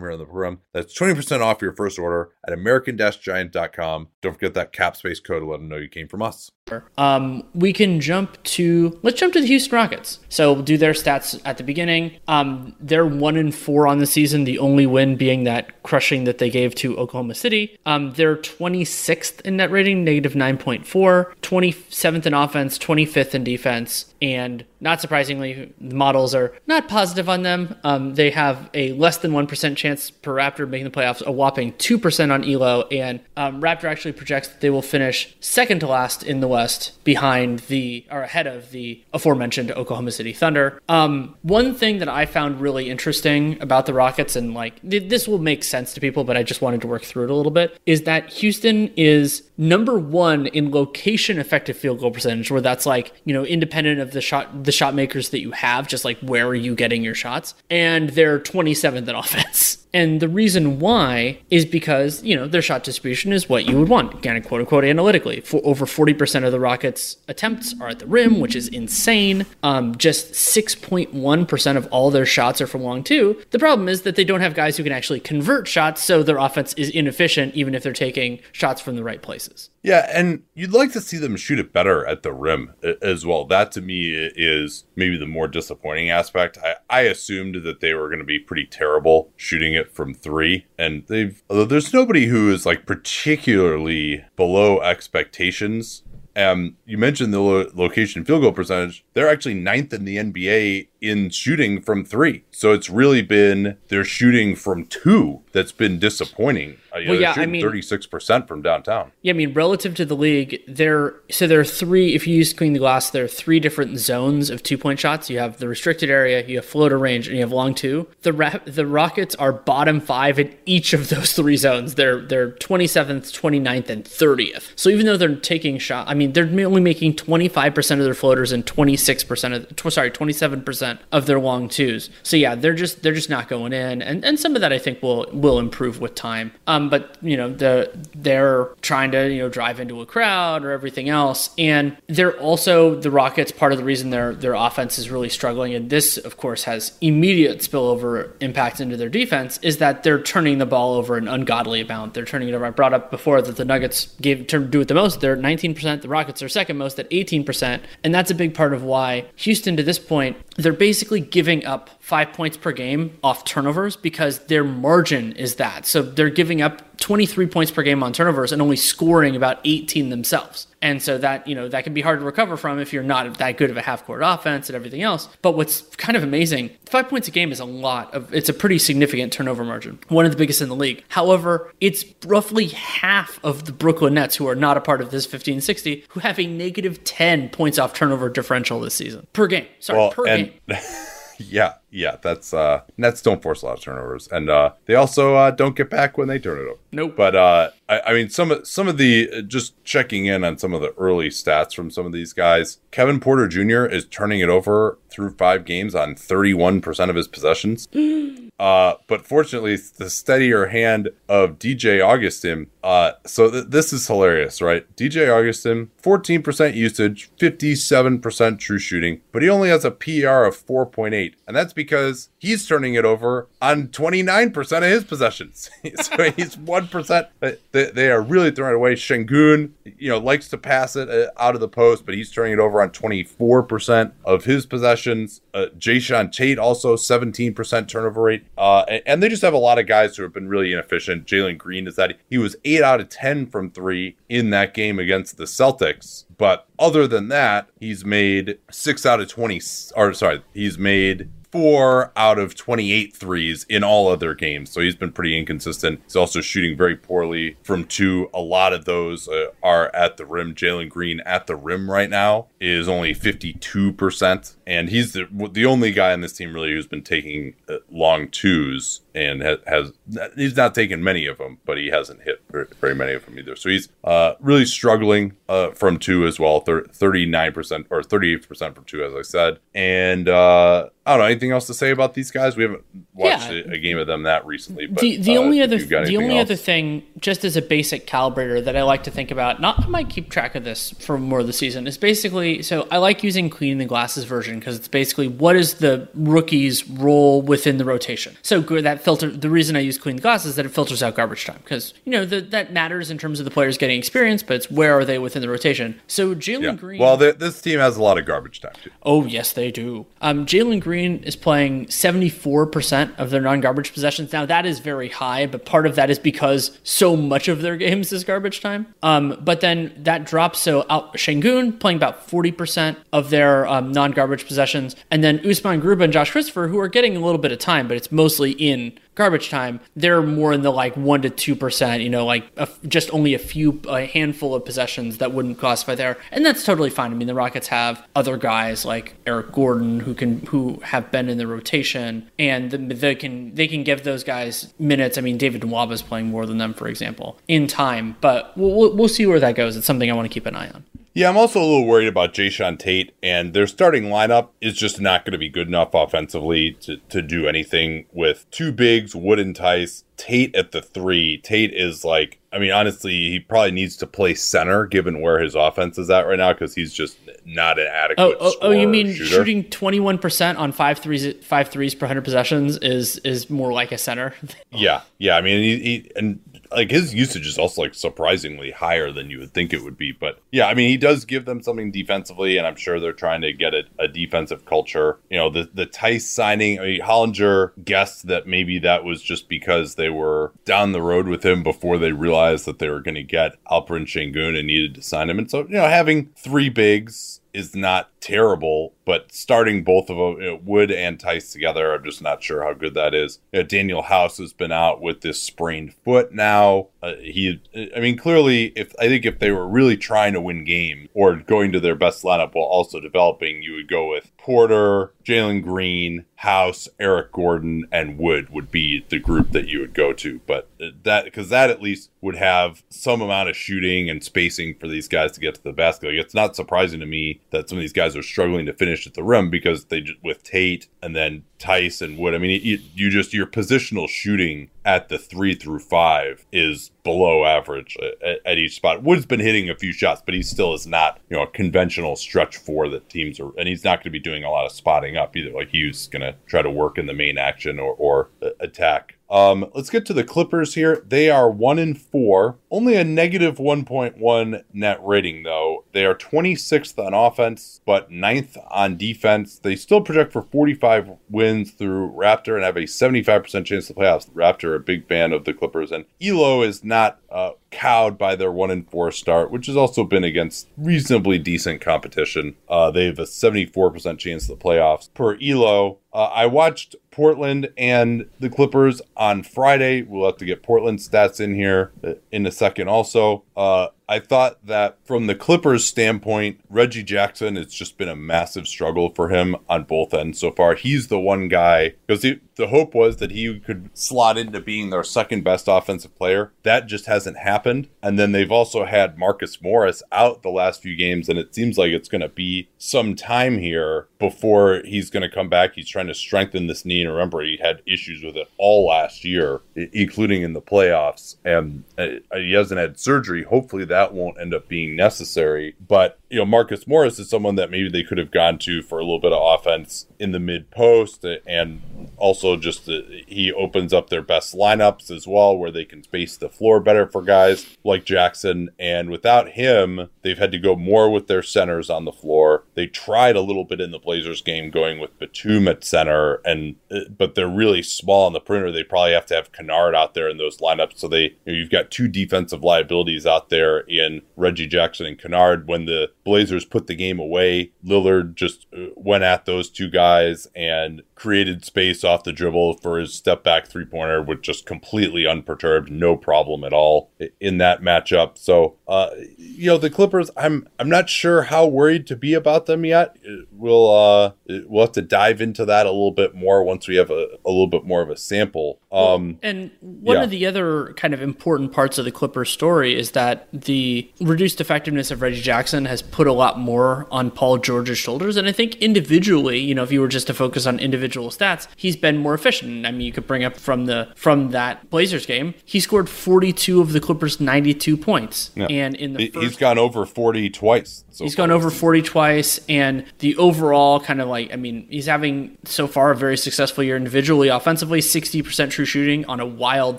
here on the program. That's 20% off your first order at American Giant.com. Don't forget that cap space code to let them know you came from us. Um, we can jump to let's jump to the Houston Rockets. So we'll do their stats at the beginning. Um, they're one in four on the season. The only win being that crushing that they gave to Oklahoma City. Um, they're 26th in net rating, negative 9.4, 27th in offense, 25th in defense, and not surprisingly, the models are not positive on them. Um, they have a less than 1% chance per Raptor making the playoffs, a whopping 2% on ELO, and um, Raptor actually projects that they will finish second to last in the West behind the, or ahead of the aforementioned Oklahoma City Thunder. Um, one thing that I found really interesting about the Rockets, and like th- this will make sense to people, but I just wanted to work through it a little bit, is that Houston is number one in location effective field goal percentage, where that's like, you know, independent of the shot, the shot makers that you have, just like where are you getting your shots? And they're 27th in offense. And the reason why is because, you know, their shot distribution is what you would want, again, quote unquote, analytically. For over 40% of the Rockets' attempts are at the rim, which is insane. Um, just 6.1% of all their shots are from long two. The problem is that they don't have guys who can actually convert shots, so their offense is inefficient, even if they're taking shots from the right places. Yeah, and you'd like to see them shoot it better at the rim as well. That to me is maybe the more disappointing aspect. I, I assumed that they were going to be pretty terrible shooting it from three, and they've, although there's nobody who is like particularly below expectations um, you mentioned the lo- location field goal percentage. They're actually ninth in the NBA in shooting from three. So it's really been their shooting from two that's been disappointing. Uh, well, know, yeah, I mean, thirty six percent from downtown. Yeah, I mean, relative to the league, there so there are three. If you use clean the glass, there are three different zones of two point shots. You have the restricted area, you have floater range, and you have long two. The the Rockets are bottom five in each of those three zones. They're they're twenty seventh, 29th, and thirtieth. So even though they're taking shot, I mean, they're only making twenty five percent of their floaters and twenty six percent of sorry twenty seven percent of their long twos. So yeah, they're just they're just not going in, and and some of that I think will will improve with time. Um, but you know the they're trying to you know drive into a crowd or everything else, and they're also the Rockets. Part of the reason their their offense is really struggling, and this of course has immediate spillover impact into their defense, is that they're turning the ball over an ungodly amount. They're turning it over. I brought up before that the Nuggets gave to do it the most. They're 19%. The Rockets are second most at 18%, and that's a big part of why Houston to this point they're basically giving up five points per game off turnovers because their margin is that. So they're giving up 23 points per game on turnovers and only scoring about 18 themselves. And so that, you know, that can be hard to recover from if you're not that good of a half court offense and everything else. But what's kind of amazing, five points a game is a lot of, it's a pretty significant turnover margin, one of the biggest in the league. However, it's roughly half of the Brooklyn Nets who are not a part of this 1560 who have a negative 10 points off turnover differential this season per game. Sorry, well, per and- game. yeah, yeah, that's uh Nets don't force a lot of turnovers, and uh they also uh, don't get back when they turn it over. Nope. But uh, I, I mean, some of some of the uh, just checking in on some of the early stats from some of these guys. Kevin Porter Jr. is turning it over through five games on thirty one percent of his possessions. Uh, but fortunately, the steadier hand of DJ Augustin. Uh, so th- this is hilarious, right? DJ Augustin, 14% usage, 57% true shooting, but he only has a PR of 4.8. And that's because he's turning it over on 29% of his possessions. so he's 1%. They, are really throwing away. Sengun, you know, likes to pass it uh, out of the post, but he's turning it over on 24% of his possessions. Uh, Jae'Sean Tate also 17% turnover rate. Uh, and they just have a lot of guys who have been really inefficient. Jalen Green is that he was eight out of 10 from three in that game against the Celtics. But other than that, he's made six out of 20, or sorry, he's made four out of 28 threes in all other games. So he's been pretty inconsistent. He's also shooting very poorly from two. A lot of those uh, are at the rim. Jalen Green at the rim right now is only 52%. And he's the, the only guy on this team really who's been taking uh, long twos and has, has, he's not taken many of them, but he hasn't hit very, many of them either. So he's uh, really struggling uh, from two as well, 39% or 38% from two, as I said. And uh, I don't know anything else to say about these guys. We haven't watched yeah. a, a, game of them that recently. But, the the uh, only other the only else. other thing, just as a basic calibrator that I like to think about, not I might keep track of this for more of the season, is basically so I like using cleaning the glasses version because it's basically what is the rookie's role within the rotation. So that filter. The reason I use clean the glasses is that it filters out garbage time because you know the, that matters in terms of the players getting experience, but it's where are they within the rotation. So Jalen yeah. Green. Well, this team has a lot of garbage time too. Oh yes, they do. Um, Jalen Green is playing 74% of their non garbage possessions. Now, that is very high, but part of that is because so much of their games is garbage time. Um, but then that drops. So, out, Sengun playing about 40% of their um, non garbage possessions. And then Usman Garuba and Josh Christopher, who are getting a little bit of time, but it's mostly in garbage time, they're more in the like one to two percent. You know, like a, just only a few, a handful of possessions that wouldn't classify there, and that's totally fine. I mean, the Rockets have other guys like Eric Gordon who can who have been in the rotation, and they can they can give those guys minutes. I mean, David Nwaba is playing more than them, for example, in time, but we'll, we'll see where that goes. It's something I want to keep an eye on. Yeah, I'm also a little worried about Jae'Sean Tate, and their starting lineup is just not going to be good enough offensively to, to do anything with two bigs, would entice Tate at the three. Tate is like, I mean, honestly, he probably needs to play center given where his offense is at right now because he's just not an adequate. Oh, oh, oh, you mean shooter. shooting twenty one percent on five threes, five threes per hundred possessions is is more like a center. Yeah, yeah. I mean, he, he and like his usage is also like surprisingly higher than you would think it would be. But yeah, I mean, he does give them something defensively, and I'm sure they're trying to get a, a defensive culture. You know, the the Theis signing, I mean, Hollinger guessed that maybe that was just because they were down the road with him before they realized that they were going to get Alperen Sengun and needed to sign him. And so, you know, having three bigs is not terrible, but starting both of them, know, Wood and Theis together, I'm just not sure how good that is. You know, Danuel House has been out with this sprained foot now. Uh, he, I mean, clearly, if I think if they were really trying to win games or going to their best lineup while also developing, you would go with Porter, Jalen Green, House, Eric Gordon, and Wood would be the group that you would go to. But that because that at least would have some amount of shooting and spacing for these guys to get to the basket. Like, it's not surprising to me that some of these guys are struggling to finish at the rim because they with Tate and then Theis and Wood. I mean, you, you just your positional shooting at the three through five is below average at, at, each spot. Wood's been hitting a few shots, but he still is not you know a conventional stretch four that teams are, and he's not going to be doing a lot of spotting up either. Like he's going to try to work in the main action or or attack um, let's get to the Clippers here. They are one in four, only a negative 1.1 net rating though. They are 26th on offense, but 9th on defense. They still project for 45 wins through Raptor and have a 75% chance to playoffs. Raptor, a big fan of the Clippers, and Elo is not uh, cowed by their one in four start, which has also been against reasonably decent competition. Uh, they have a 74% chance of the playoffs per Elo. Uh, I watched Portland and the Clippers on Friday. We'll have to get Portland stats in here uh, in a second also. Uh, I thought that from the Clippers standpoint, Reggie Jackson, it's just been a massive struggle for him on both ends so far. He's the one guy because the hope was that he could slot into being their second best offensive player. That just hasn't happened. And then they've also had Marcus Morris out the last few games, and it seems like it's going to be some time here before he's going to come back. He's trying to strengthen this knee. And remember, he had issues with it all last year, including in the playoffs. And uh, he hasn't had surgery. Hopefully, that won't end up being necessary. But, you know, Marcus Morris is someone that maybe they could have gone to for a little bit of offense in the mid post. And also just the, he opens up their best lineups as well, where they can space the floor better for guys like Jackson. And without him, they've had to go more with their centers on the floor. They tried a little bit in the Blazers game going with Batum at center, and uh, but they're really small on the perimeter. They probably have to have Kennard out there in those lineups. So they you know, you've got two defensive liabilities out there in Reggie Jackson and Kennard. When the Blazers put the game away, Lillard just uh, went at those two guys and created space off the dribble for his step back three pointer, with just completely unperturbed, no problem at all in that matchup. So, uh, you know, the Clippers, I'm I'm not sure how worried to be about them yet. We'll uh, we'll have to dive into that a little bit more once we have a, a little bit more of a sample. Um, and one yeah. of the other kind of important parts of the Clippers story is that the reduced effectiveness of Reggie Jackson has put a lot more on Paul George's shoulders. And I think individually, you know, if you were just to focus on individual individual stats, he's been more efficient. I mean, you could bring up from the from that Blazers game, he scored 42 of the Clippers' 92 points, yeah. and in the he, has gone over 40 twice. So he's gone over 40 twice, and the overall kind of like I mean, he's having so far a very successful year individually, offensively, 60% true shooting on a wild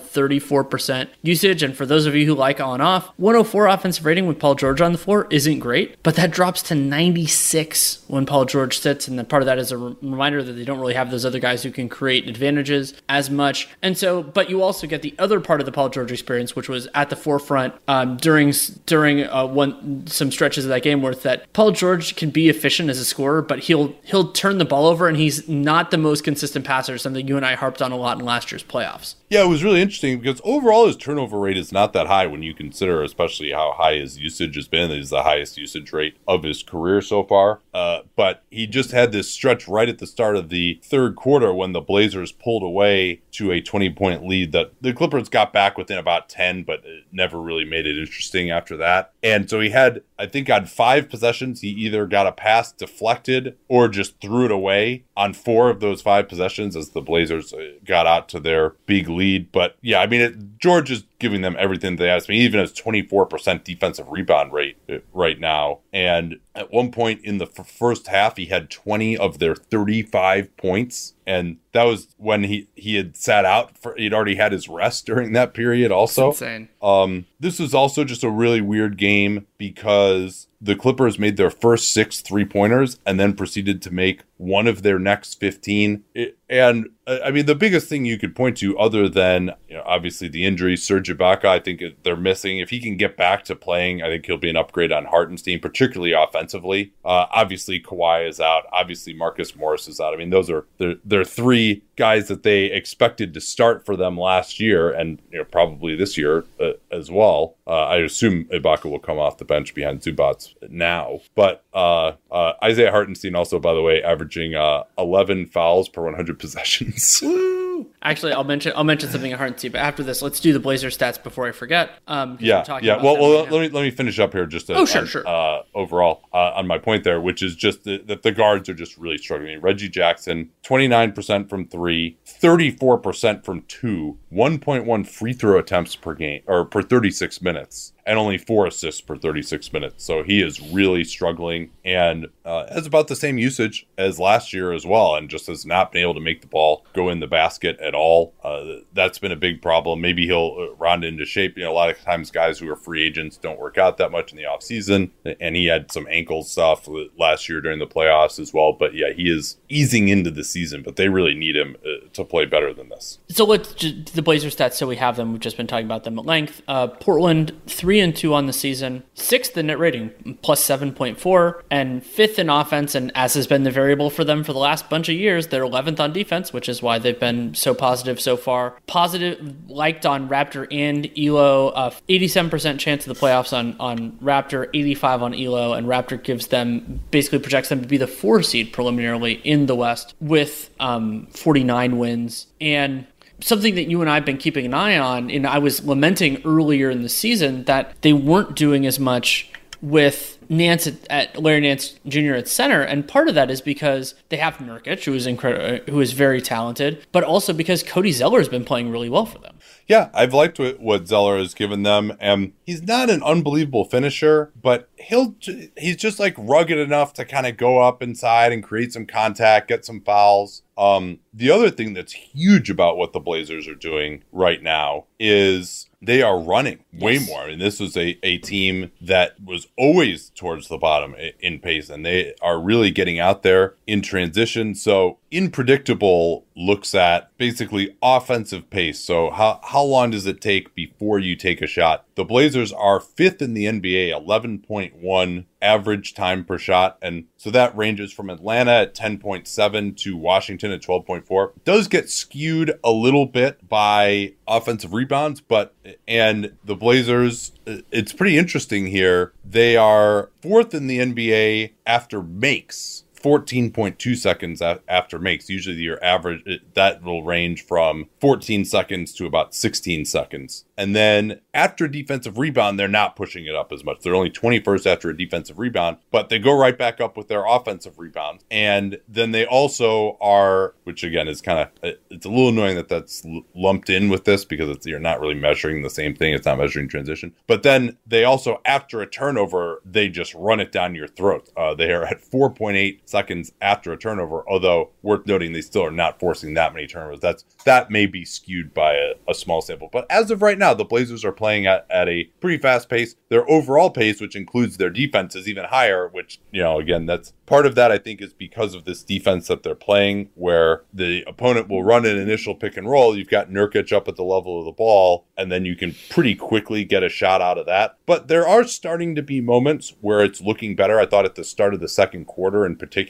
34% usage. And for those of you who like on off, 104 offensive rating with Paul George on the floor isn't great, but that drops to 96 when Paul George sits, and then part of that is a reminder that they don't really have have those other guys who can create advantages as much. And so, but you also get the other part of the Paul George experience, which was at the forefront um, during during uh, one some stretches of that game, where that Paul George can be efficient as a scorer, but he'll he'll turn the ball over, and he's not the most consistent passer. Something you and I harped on a lot in last year's playoffs. Yeah, it was really interesting because overall his turnover rate is not that high when you consider, especially how high his usage has been. He's the highest usage rate of his career so far. Uh, but he just had this stretch right at the start of the third quarter when the Blazers pulled away to a 20 point lead that the Clippers got back within about 10, but it never really made it interesting after that. And so he had, I think, on five possessions, he either got a pass deflected or just threw it away on four of those five possessions as the Blazers uh, got out to their big lead. But yeah, I mean, it, George is giving them everything they asked me, even as 24% defensive rebound rate uh, right now. And at one point in the f- first half, he had 20 of their 35 points. And that was when he, he had sat out for, he'd already had his rest during that period also. That's insane. Um, this was also just a really weird game because the Clippers made their first six three pointers and then proceeded to make one of their next 15. It, and uh, I mean, the biggest thing you could point to, other than you know, obviously the injury, Serge Ibaka, I think they're missing. If he can get back to playing, I think he'll be an upgrade on Hartenstein, particularly offensively. Uh, obviously, Kawhi is out. Obviously, Marcus Morris is out. I mean, those are they're, three guys that they expected to start for them last year and you know, probably this year uh, as well. Uh, I assume Ibaka will come off the bench behind Zubac now. But uh, uh, Isaiah Hartenstein also, by the way, averaging uh, 11 fouls per 100 possessions. Actually, I'll mention I'll mention something at Hartenstein, but after this, let's do the Blazer stats before I forget. Um, 'cause we're yeah, yeah. about Well, well, right let me let me finish up here just to, Oh, sure, on, sure. Uh, overall uh, on my point there, which is just the, that the guards are just really struggling. Reggie Jackson, twenty nine percent from three, 34 percent from two, one point one free throw attempts per game or per thirty six minutes. And only four assists per 36 minutes. So he is really struggling and uh, has about the same usage as last year as well. And just has not been able to make the ball go in the basket at all. Uh, that's been a big problem. Maybe he'll uh, round into shape. You know, a lot of times guys who are free agents don't work out that much in the offseason. And he had some ankle stuff last year during the playoffs as well. But yeah, he is easing into the season, but they really need him uh, to play better than this. So let's the Blazer stats. So we have them. We've just been talking about them at length. Uh, Portland three and two on the season, sixth in net rating, plus seven point four, and fifth in offense. And as has been the variable for them for the last bunch of years, they're eleventh on defense, which is why they've been so positive so far. Positive liked on Raptor and Elo. Uh, Eighty-seven percent chance of the playoffs on on Raptor, eighty-five on Elo, and Raptor gives them basically projects them to be the four seed preliminarily in the West with um, forty-nine wins and something that you and I have been keeping an eye on, and I was lamenting earlier in the season that they weren't doing as much with Nance at, at Larry Nance Jr. at center, and part of that is because they have Nurkic, who is incredible, who is very talented, but also because Cody Zeller has been playing really well for them. Yeah, I've liked what, Zeller has given them. And he's not an unbelievable finisher, but he'll he's just like rugged enough to kind of go up inside and create some contact, get some fouls. Um, the other thing that's huge about what the Blazers are doing right now is they are running way Yes. more. And this was a, a team that was always towards the bottom in pace, and they are really getting out there in transition. So, unpredictable looks at basically offensive pace. So, how, how long does it take before you take a shot? The Blazers are fifth in the NBA, 11.1 average time per shot. And so that ranges from Atlanta at 10.7 to Washington at 12.4. It does get skewed a little bit by offensive rebounds, but and the Blazers, it's pretty interesting here. They are fourth in the NBA after makes. 14.2 seconds after makes. Usually your average, that will range from 14 seconds to about 16 seconds. And then after defensive rebound, they're not pushing it up as much. They're only 21st after a defensive rebound, but they go right back up with their offensive rebound. And then they also are, which again is kind of, it's a little annoying that that's lumped in with this because it's, you're not really measuring the same thing. It's not measuring transition. But then they also, after a turnover, they just run it down your throat. Uh, they are at 4.8 seconds after a turnover, although worth noting they still are not forcing that many turnovers. That's that may be skewed by a, a small sample. But as of right now, the Blazers are playing at, at a pretty fast pace. Their overall pace, which includes their defense, is even higher, which, you know, again, that's part of that I think is because of this defense that they're playing, where the opponent will run an initial pick and roll. You've got Nurkic up at the level of the ball, and then you can pretty quickly get a shot out of that. But there are starting to be moments where it's looking better. I thought at the start of the second quarter in particular,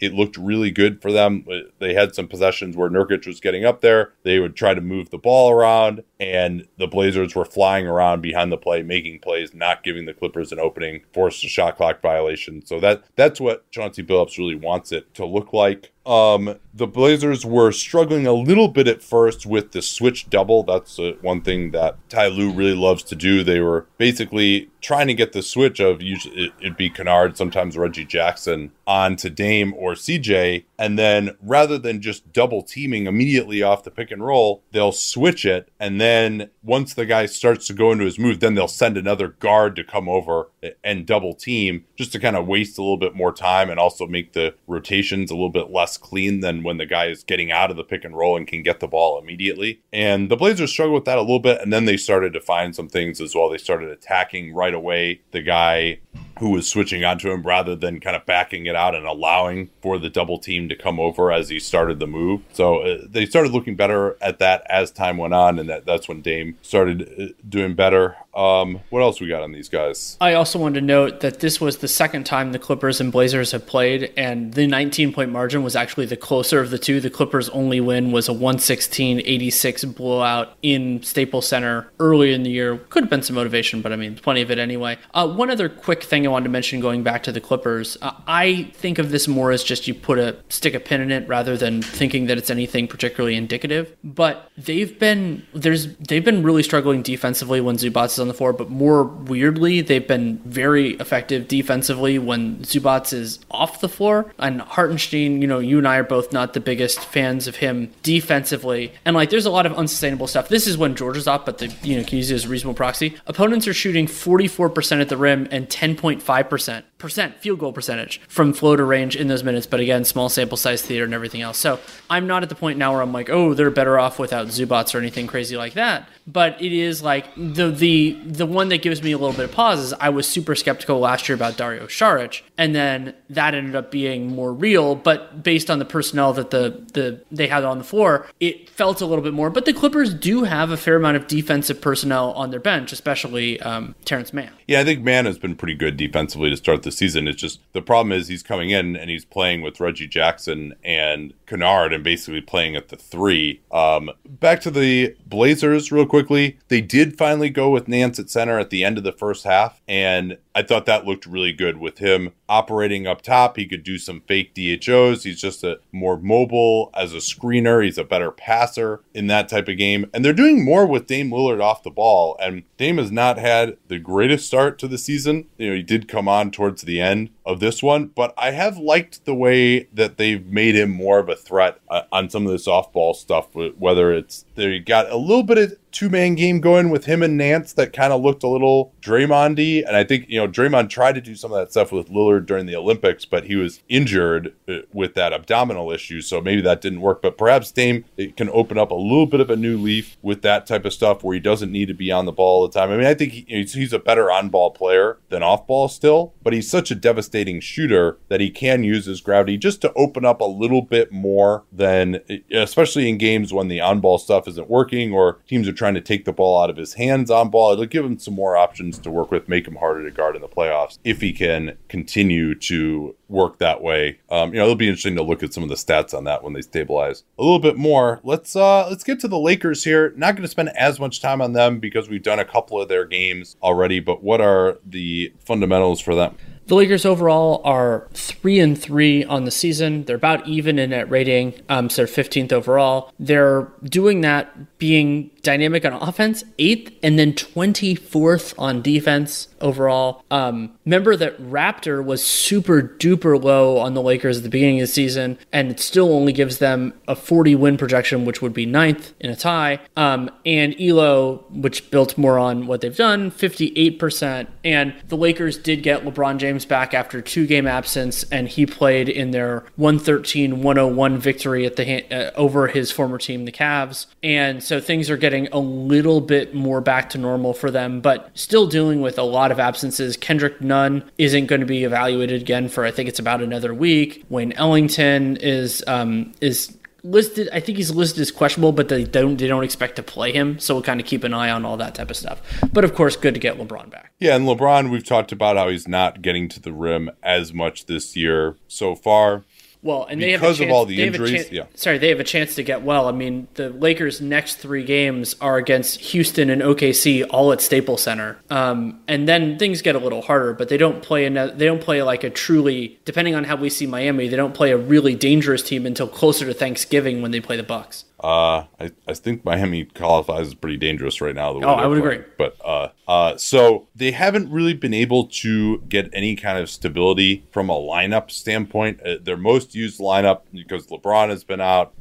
it looked really good for them. Uh, they had some possessions where Nurkic was getting up there. They would try to move the ball around, and the Blazers were flying around behind the play, making plays, not giving the Clippers an opening, forced a shot clock violation. So that that's what Chauncey Billups really wants it to look like. Um, the Blazers were struggling a little bit at first with the switch double. That's uh, one thing that Ty Lue really loves to do. They were basically trying to get the switch of usually it'd be Kennard, sometimes Reggie Jackson on to Dame or CJ. And then rather than just double teaming immediately off the pick and roll, they'll switch it. And then once the guy starts to go into his move, then they'll send another guard to come over and double team just to kind of waste a little bit more time and also make the rotations a little bit less clean than when the guy is getting out of the pick and roll and can get the ball immediately. And the Blazers struggled with that a little bit. And then they started to find some things as well. They started attacking right away the guy who was switching onto him rather than kind of backing it out and allowing for the double team to come over as he started the move. So uh, they started looking better at that as time went on, and that, that's when Dame started uh, doing better. Um, what else we got on these guys? I also wanted to note that this was the second time the Clippers and Blazers have played, and the 19 point margin was actually the closer of the two. The Clippers' only win was a 116 86 blowout in Staples Center early in the year. Could have been some motivation, but I mean, plenty of it anyway. Uh, one other quick thing I wanted to mention going back to the Clippers, uh, I think of this more as just you put a stick a pin in it rather than thinking that it's anything particularly indicative. But they've been there's they've been really struggling defensively when Zubac is on the floor, but more weirdly, they've been very effective defensively when Zubac is off the floor. And Hartenstein, you know, you and I are both not the biggest fans of him defensively, and like there's a lot of unsustainable stuff. This is when George is off, but the you know can use it as a reasonable proxy. Opponents are shooting 44% at the rim and 10.5% percent field goal percentage from floater range in those minutes. But again, small sample size theater and everything else. So I'm not at the point now where I'm like, oh, they're better off without Zubac or anything crazy like that. But it is like the the the one that gives me a little bit of pause is I was super skeptical last year about Dario Saric, and then that ended up being more real. But based on the personnel that the the they had on the floor, it felt a little bit more. But the Clippers do have a fair amount of defensive personnel on their bench, especially um, Terance Mann. Yeah, I think Mann has been pretty good defensively to start the season. It's just the problem is he's coming in and he's playing with Reggie Jackson and Kennard and basically playing at the three. Um, back to the Blazers, real quickly. They did finally go with Nance at center at the end of the first half, and I thought that looked really good with him operating up top. He could do some fake DHOs. He's just a more mobile as a screener. He's a better passer in that type of game. And they're doing more with Dame Lillard off the ball. And Dame has not had the greatest start to the season. You know, he did come on towards the end of this one, but I have liked the way that they've made him more of a threat uh, on some of this off ball stuff, whether it's there, they got a little bit of two man game going with him and Nance that kind of looked a little Draymondy. And I think, you know, Draymond tried to do some of that stuff with Lillard during the Olympics, but he was injured uh, with that abdominal issue. So maybe that didn't work. But perhaps Dame it can open up a little bit of a new leaf with that type of stuff where he doesn't need to be on the ball all the time. I mean, I think he, he's a better on ball player than off ball still, but he's such a devastating shooter that he can use his gravity just to open up a little bit more than, especially in games when the on ball stuff isn't working or teams are trying trying to take the ball out of his hands on ball. It'll give him some more options to work with, make him harder to guard in the playoffs if he can continue to work that way. Um, you know, it'll be interesting to look at some of the stats on that when they stabilize a little bit more. Let's uh let's get to the Lakers here. Not going to spend as much time on them because we've done a couple of their games already, but what are the fundamentals for them? The Lakers overall are three and three on the season. They're about even in net rating, um, so they're 15th overall. They're doing that being dynamic on offense, eighth, and then 24th on defense overall. Um, remember that Raptor was super duper low on the Lakers at the beginning of the season, and it still only gives them a 40 win projection, which would be ninth in a tie. Um, and Elo, which built more on what they've done, 58%. And the Lakers did get LeBron James back after two game absence, and he played in their 113 101 victory at the uh, over his former team, the Cavs. And so things are getting getting a little bit more back to normal for them, but still dealing with a lot of absences. Kendrick Nunn isn't going to be evaluated again for I think it's about another week. Wayne Ellington is um, is listed I think he's listed as questionable, but they don't they don't expect to play him. So we'll kind of keep an eye on all that type of stuff. But of course, good to get LeBron back. Yeah, and LeBron, we've talked about how he's not getting to the rim as much this year so far Well, and they have a because of chance- all the they have a injuries, chan- yeah. Sorry, they have a chance to get well. I mean, the Lakers' next three games are against Houston and OKC, all at Staples Center, um, and then things get a little harder. But they don't play a they don't play like a truly, depending on how we see Miami, they don't play a really dangerous team until closer to Thanksgiving when they play the Bucks. Uh, I, I think Miami qualifies as pretty dangerous right now. The way Oh, I would playing. agree. But uh, uh, so they haven't really been able to get any kind of stability from a lineup standpoint. Uh, their most used lineup because LeBron has been out,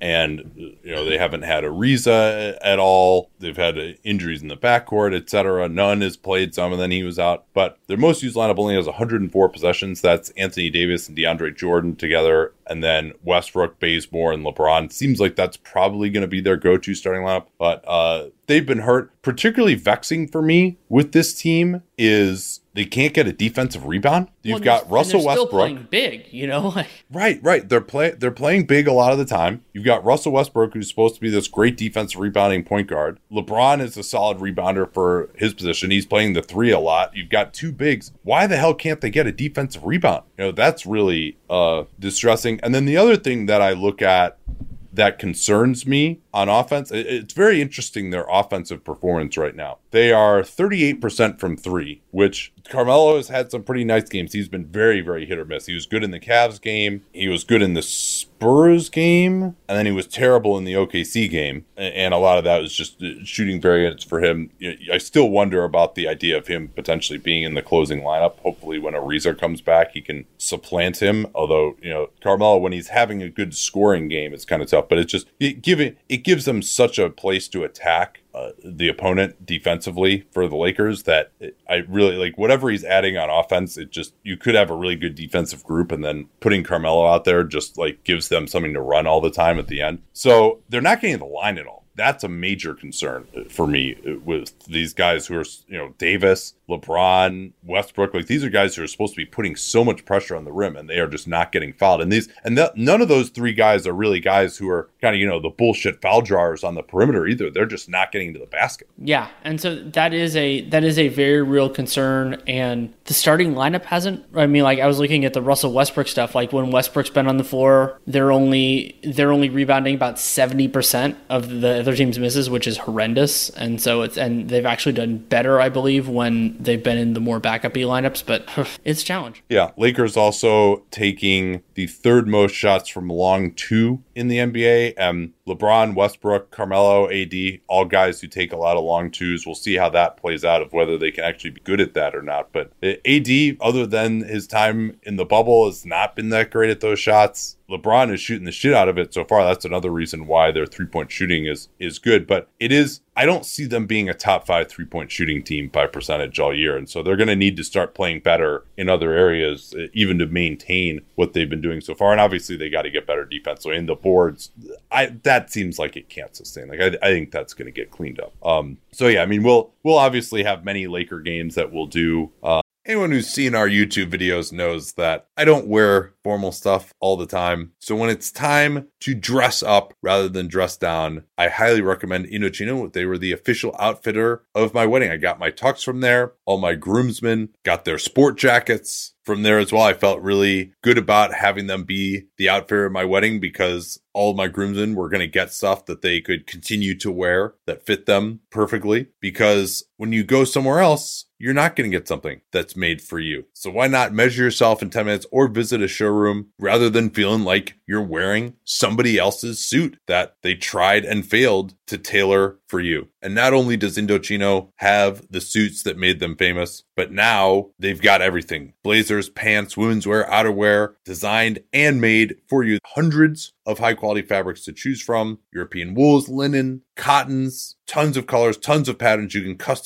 and you know they haven't had Ariza at all. They've had uh, injuries in the backcourt, etc. Nunn has played some, and then he was out. But their most used lineup only has 104 possessions. That's Anthony Davis and DeAndre Jordan together, and then Westbrook, Bazemore, and LeBron. Seems like that's probably going to be their go-to starting lineup. But uh, they've been hurt. Particularly vexing for me with this team is they can't get a defensive rebound. You've Well, got Russell Westbrook. playing big, you know. Right, right. They're play they're playing big a lot of the time. You've got Russell Westbrook, who's supposed to be this great defensive rebounding point guard. LeBron is a solid rebounder for his position. He's playing the three a lot. You've got two bigs. Why the hell can't they get a defensive rebound? You know, that's really uh distressing. And then the other thing that I look at that concerns me on offense. It's very interesting their offensive performance right now. They are 38% from three, which Carmelo has had some pretty nice games. He's been very, very hit or miss. He was good in the Cavs game. He was good in the Spurs game, and then he was terrible in the OKC game. And a lot of that was just uh, shooting variance for him. I still wonder about the idea of him potentially being in the closing lineup. Hopefully, when Ariza comes back, he can supplant him. Although, you know, Carmelo, when he's having a good scoring game, it's kind of tough. But it's just it giving it gives them such a place to attack uh, the opponent defensively for the Lakers that I really like whatever he's adding on offense. It just you could have a really good defensive group, and then putting Carmelo out there just like gives them something to run all the time at the end. So they're not getting the line at all. That's a major concern for me with these guys who are, you know, Davis, LeBron, Westbrook. Like these are guys who are supposed to be putting so much pressure on the rim, and they are just not getting fouled. And these, and none of those three guys are really guys who are kind of, you know, the bullshit foul drawers on the perimeter either. They're just not getting to the basket. Yeah, and so that is a that is a very real concern. And the starting lineup hasn't. I mean, like I was looking at the Russell Westbrook stuff. Like when Westbrook's been on the floor, they're only they're only rebounding about seventy percent of the other team's misses, which is horrendous. And so it's and they've actually done better, I believe, when they've been in the more backupy lineups. But it's a challenge. Yeah, Lakers also taking the third most shots from long two in the NBA. Um, LeBron, Westbrook, Carmelo, AD, all guys who take a lot of long twos. We'll see how that plays out of whether they can actually be good at that or not. But AD, other than his time in the bubble, has not been that great at those shots. LeBron is shooting the shit out of it so far. That's another reason why their three point shooting is is good. But it is I don't see them being a top five three point shooting team by percentage all year, and so they're going to need to start playing better in other areas, uh, even to maintain what they've been doing so far. And obviously, they got to get better defensively. in the boards, I that seems like it can't sustain. Like I, I think that's going to get cleaned up. Um. So yeah, I mean, we'll we'll obviously have many Laker games that we'll do. Uh, Anyone who's seen our YouTube videos knows that I don't wear formal stuff all the time. So when it's time to dress up rather than dress down, I highly recommend Indochino. They were the official outfitter of my wedding. I got my tux from there. All my groomsmen got their sport jackets from there as well. I felt really good about having them be the outfitter of my wedding because all my groomsmen were going to get stuff that they could continue to wear that fit them perfectly. Because when you go somewhere else, you're not going to get something that's made for you. So why not measure yourself in 10 minutes or visit a showroom rather than feeling like you're wearing somebody else's suit that they tried and failed to tailor for you. And not only does Indochino have the suits that made them famous, but now they've got everything. Blazers, pants, women's wear, outerwear, designed and made for you. Hundreds of high quality fabrics to choose from. European wools, linen, cottons, tons of colors, tons of patterns. You can customize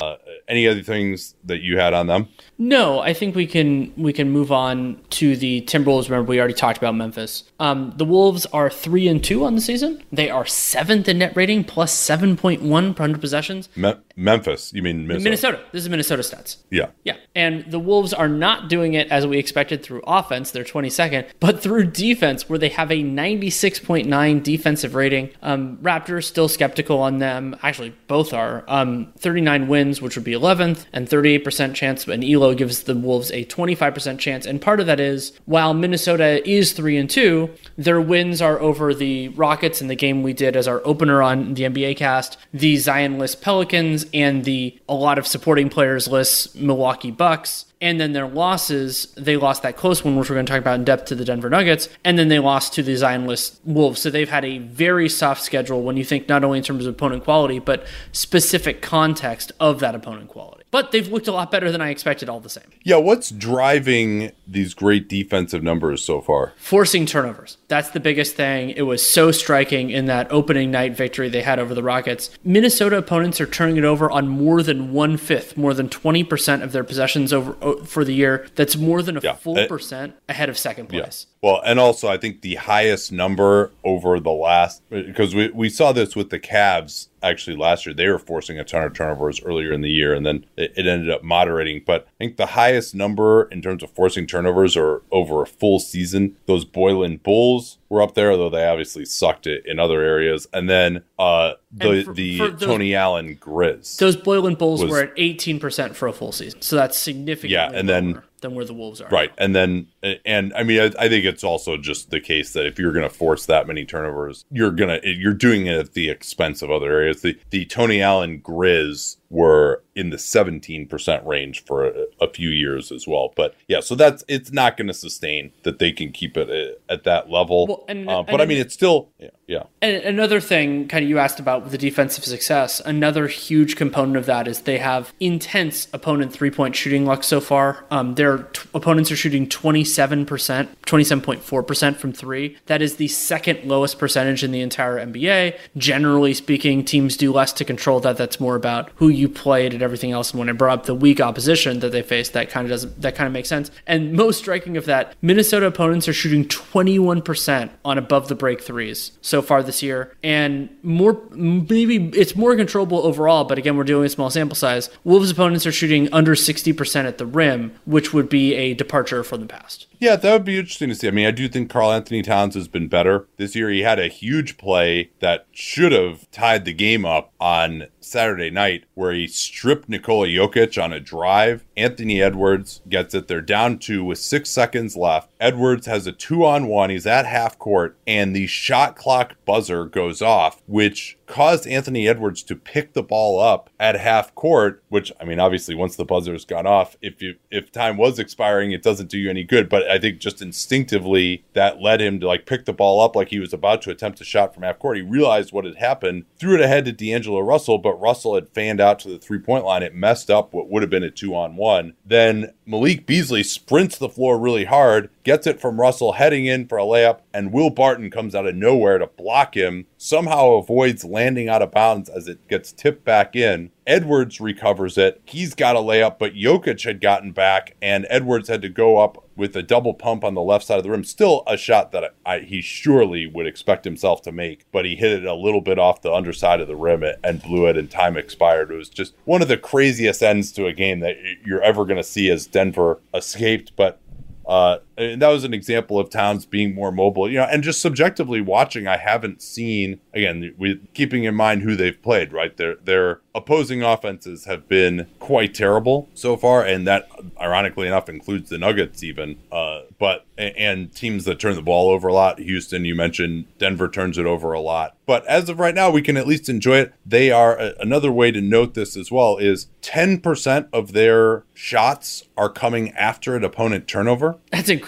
Uh, any other things that you had on them? No, I think we can we can move on to the Timberwolves. Remember, we already talked about Memphis. Um, the Wolves are three and two on the season. They are seventh in net rating, plus seven point one per hundred possessions. Me- Memphis, you mean Minnesota? Minnesota. This is Minnesota stats. Yeah. Yeah. And the Wolves are not doing it as we expected through offense, they're 22nd, but through defense, where they have a 96.9 defensive rating. Um, Raptors still skeptical on them. Actually, both are. Um, 39 wins, which would be 11th, and 38% chance. And Elo gives the Wolves a 25% chance. And part of that is while Minnesota is 3 and 2, their wins are over the Rockets in the game we did as our opener on the NBA cast, the Zion list Pelicans, and the a lot of supporting players lists Milwaukee Bucks. And then their losses, they lost that close one, which we're going to talk about in depth to the Denver Nuggets. And then they lost to the Zion list Wolves. So they've had a very soft schedule when you think not only in terms of opponent quality, but specific context of that opponent quality. But they've looked a lot better than I expected all the same. Yeah, what's driving these great defensive numbers so far? Forcing turnovers. That's the biggest thing. It was so striking in that opening night victory they had over the Rockets. Minnesota opponents are turning it over on more than one fifth, more than 20% of their possessions over for the year. That's more than a Yeah, full it- percent ahead of second place. Yeah. Well, and also I think the highest number over the last because we, we saw this with the Cavs actually last year. They were forcing a ton of turnovers earlier in the year, and then it, it ended up moderating. But I think the highest number in terms of forcing turnovers or over a full season. Those Boylen Bulls were up there, though they obviously sucked it in other areas. And then uh, the And for- the for those- Tony Allen Grizz. Those Boylen Bulls Was- were at 18% for a full season. So that's significant Yeah, and then- lower than where the Wolves are. Right. And then, and I mean, I, I think it's also just the case that if you're going to force that many turnovers, you're going to, you're doing it at the expense of other areas. The, the Tony Allen Grizz were in the 17% range for a, a few years as well. But yeah, so that's, it's not going to sustain that they can keep it at, at that level. Well, and- Uh, but and- I mean, it's still, yeah. yeah. And another thing, kind of, you asked about the defensive success. Another huge component of that is they have intense opponent three point shooting luck so far. Um, their t- opponents are shooting 27%, 27.4% from three. That is the second lowest percentage in the entire NBA. Generally speaking, teams do less to control that. That's more about who you played and everything else. And when I brought up the weak opposition that they faced, that kind of doesn't, that kind of makes sense. And most striking of that, Minnesota opponents are shooting 21% on above the break threes so far this year. And more, maybe it's more controllable overall, but again, we're doing a small sample size. Wolves opponents are shooting under 60% at the rim, which would be a departure from the past. Yeah, that would be interesting to see. I mean, I do think Karl-Anthony Towns has been better this year. He had a huge play that should have tied the game up on Saturday night where he stripped Nikola Jokic on a drive. Anthony Edwards gets it. They're down two with six seconds left. Edwards has a two on one. He's at half court, and the shot clock buzzer goes off, which caused Anthony Edwards to pick the ball up at half court, which I mean, obviously once the buzzer's gone off, if you if time was expiring, it doesn't do you any good. But I think just instinctively that led him to like pick the ball up like he was about to attempt a shot from half court. He realized what had happened, threw it ahead to D'Angelo Russell, but Russell had fanned out to the three point line. It messed up what would have been a two on one. Then Malik Beasley sprints the floor really hard, gets it from Russell heading in for a layup, and Will Barton comes out of nowhere to block him, somehow avoids landing out of bounds as it gets tipped back in. Edwards recovers it. He's got a layup, but Jokic had gotten back, and Edwards had to go up with a double pump on the left side of the rim. Still a shot that I, he surely would expect himself to make, but he hit it a little bit off the underside of the rim and blew it, and time expired. It was just one of the craziest ends to a game that you're ever going to see as Denver escaped, but uh, and that was an example of Towns being more mobile, you know, and just subjectively watching, I haven't seen again, with keeping in mind who they've played, right? Their their opposing offenses have been quite terrible so far, and that ironically enough includes the Nuggets even. Uh, but and teams that turn the ball over a lot. Houston, you mentioned Denver turns it over a lot. But as of right now, we can at least enjoy it. They are another way to note this as well is 10% of their shots are coming after an opponent turnover. That's incredible.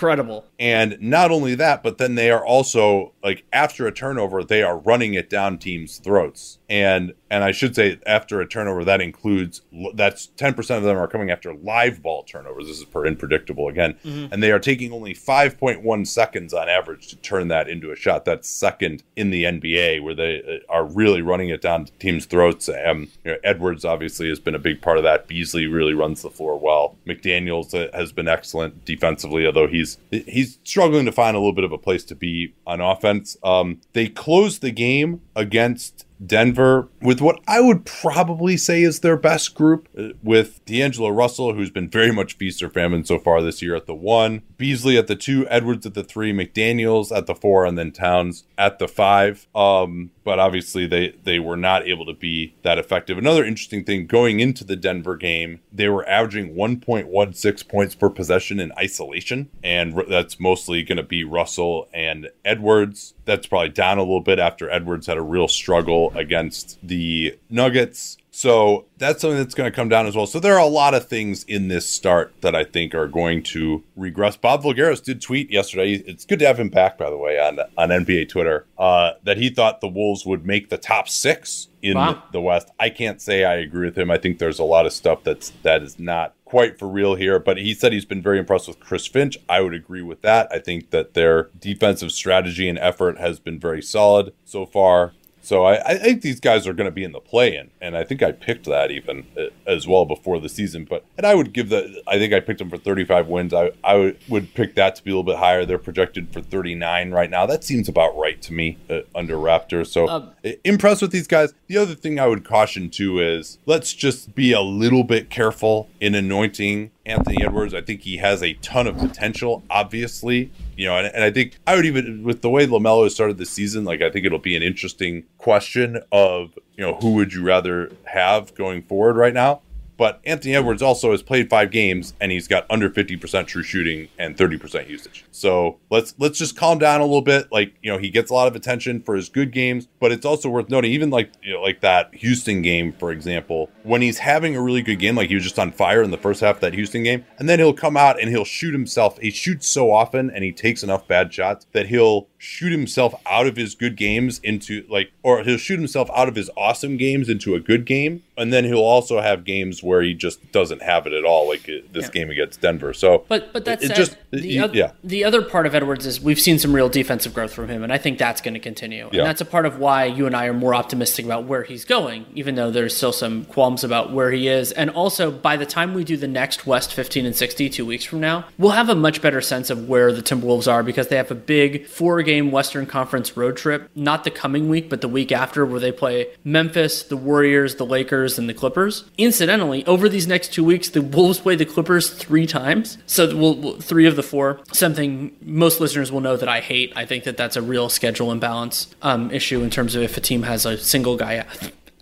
And not only that, but then they are also like after a turnover, they are running it down teams' throats. And and I should say after a turnover that includes that's 10% of them are coming after live ball turnovers. This is per unpredictable again, mm-hmm. and they are taking only 5.1 seconds on average to turn that into a shot. That's second in the NBA where they uh, are really running it down teams' throats. Um, you know, Edwards obviously has been a big part of that. Beasley really runs the floor well. McDaniels uh, has been excellent defensively, although he's he's struggling to find a little bit of a place to be on offense. Um, they closed the game against Denver with what I would probably say is their best group, uh, with D'Angelo Russell, who's been very much feast or famine so far this year at the one, Beasley at the two, Edwards at the three, McDaniels at the four, and then Towns at the five. Um, but obviously they they were not able to be that effective. Another interesting thing going into the Denver game, they were averaging 1.16 points per possession in isolation, and that's mostly going to be Russell and Edwards. That's probably down a little bit after Edwards had a real struggle against the Nuggets. So that's something that's going to come down as well. So there are a lot of things in this start that I think are going to regress. Bob Voulgaris did tweet yesterday. It's good to have him back, by the way, on on NBA Twitter. Uh, that he thought the Wolves would make the top six in wow. the West. I can't say I agree with him. I think there's a lot of stuff that's that is not quite for real here. But he said he's been very impressed with Chris Finch. I would agree with that. I think that their defensive strategy and effort has been very solid so far. So I, I, think these guys are going to be in the play-in, and I think I picked that even uh, as well before the season. But and I would give the I think I picked them for 35 wins. I I would, would pick that to be a little bit higher. They're projected for 39 right now. That seems about right to me uh, under Raptors. So um, impressed with these guys. The other thing I would caution too is let's just be a little bit careful in anointing Anthony Edwards. I think he has a ton of potential, obviously. You know, and, and I think I would even with the way LaMelo has started the season, like I think it'll be an interesting question of, you know, who would you rather have going forward right now? But Anthony Edwards also has played five games and he's got under 50% true shooting and 30% usage. So let's let's just calm down a little bit. Like, you know, he gets a lot of attention for his good games, but it's also worth noting, even like you know, like that Houston game, for example, when he's having a really good game, like he was just on fire in the first half of that Houston game, and then he'll come out and he'll shoot himself. He shoots so often and he takes enough bad shots that he'll shoot himself out of his good games into like or he'll shoot himself out of his awesome games into a good game and then he'll also have games where he just doesn't have it at all like uh, this yeah. game against denver so but but that's it just the, other, yeah. the other part of edwards is we've seen some real defensive growth from him and i think that's going to continue and yeah. that's a part of why you and i are more optimistic about where he's going even though there's still some qualms about where he is and also by the time we do the next west 15 and 60 two weeks from now we'll have a much better sense of where the timberwolves are because they have a big four game Western Conference road trip, not the coming week, but the week after, where they play Memphis, the Warriors, the Lakers, and the Clippers. Incidentally, over these next two weeks, the Wolves play the Clippers three times. So, we'll, three of the four. Something most listeners will know that I hate. I think that that's a real schedule imbalance um, issue in terms of if a team has a single guy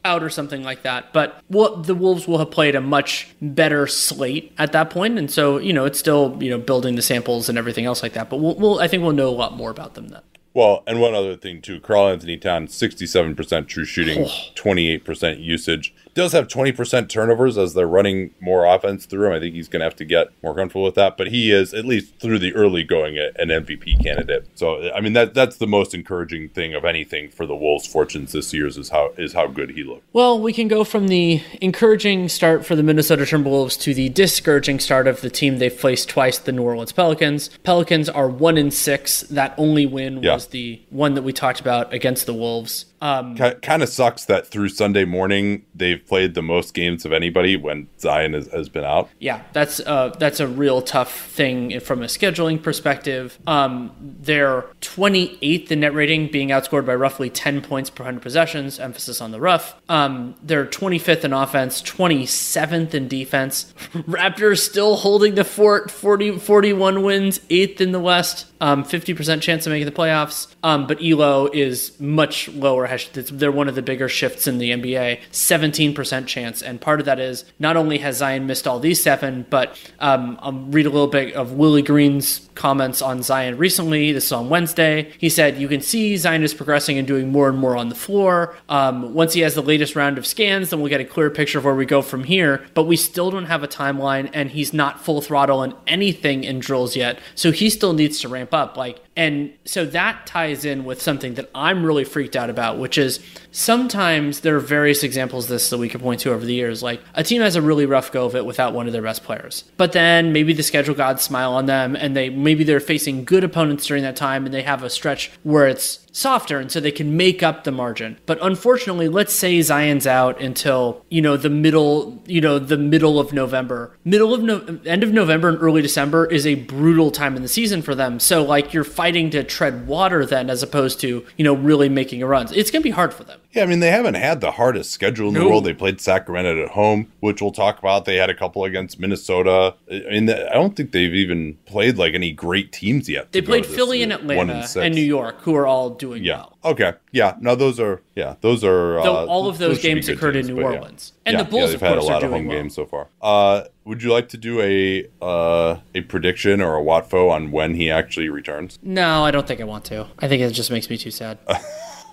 out or something like that. But well, the Wolves will have played a much better slate at that point, and so you know it's still you know building the samples and everything else like that. But we'll, we'll I think we'll know a lot more about them then. Well, and one other thing too, Karl-Anthony Towns, sixty-seven percent true shooting, oh. twenty-eight percent usage does have 20% turnovers as they're running more offense through him. I think he's going to have to get more comfortable with that, but he is at least through the early going an MVP candidate. So I mean that that's the most encouraging thing of anything for the Wolves' fortunes this year is how is how good he looked. Well, we can go from the encouraging start for the Minnesota Timberwolves to the discouraging start of the team they've faced twice, the New Orleans Pelicans. Pelicans are one in six. That only win yeah. was the one that we talked about against the Wolves. Um, kind of sucks that through Sunday morning they've played the most games of anybody when Zion has, has been out. Yeah, that's uh, that's a real tough thing from a scheduling perspective. Um, they're 28th in net rating, being outscored by roughly 10 points per 100 possessions. Emphasis on the rough. Um, they're 25th in offense, 27th in defense. Raptors still holding the fort, 40, 41 wins, eighth in the West um, 50% chance of making the playoffs. Um, but Elo is much lower. They're one of the bigger shifts in the NBA, 17% chance. And part of that is not only has Zion missed all these seven, but um, I'll read a little bit of Willie Green's comments on Zion recently. This is on Wednesday. He said, You can see Zion is progressing and doing more and more on the floor. Um, once he has the latest round of scans, then we'll get a clear picture of where we go from here. But we still don't have a timeline, and he's not full throttle in anything in drills yet. So he still needs to ramp ramp up. Like And so that ties in with something that I'm really freaked out about, which is sometimes there are various examples of this that we could point to over the years. Like a team has a really rough go of it without one of their best players. But then maybe the schedule gods smile on them and they maybe they're facing good opponents during that time and they have a stretch where it's softer and so they can make up the margin. But unfortunately, let's say Zion's out until, you know, the middle, you know, the middle of November. Middle of no- end of November and early December is a brutal time in the season for them. So like you're fighting to tread water then as opposed to, you know, really making a run. It's going to be hard for them. Yeah, I mean they haven't had the hardest schedule in the world. They played Sacramento at home, which we'll talk about. They had a couple against Minnesota. I mean, I don't think they've even played like any great teams yet. They played Philly and uh, Atlanta and, six. New York, who are all doing Yeah. well. Okay. Yeah. No, those are. Yeah, those are. Though uh, all of those be games occurred in New but yeah. Orleans. And Yeah, the Bulls, yeah, of they've had a course, lot of home well. games so far. Uh, would you like to do a uh, a prediction or a Watfo on when he actually returns? No, I don't think I want to. I think it just makes me too sad.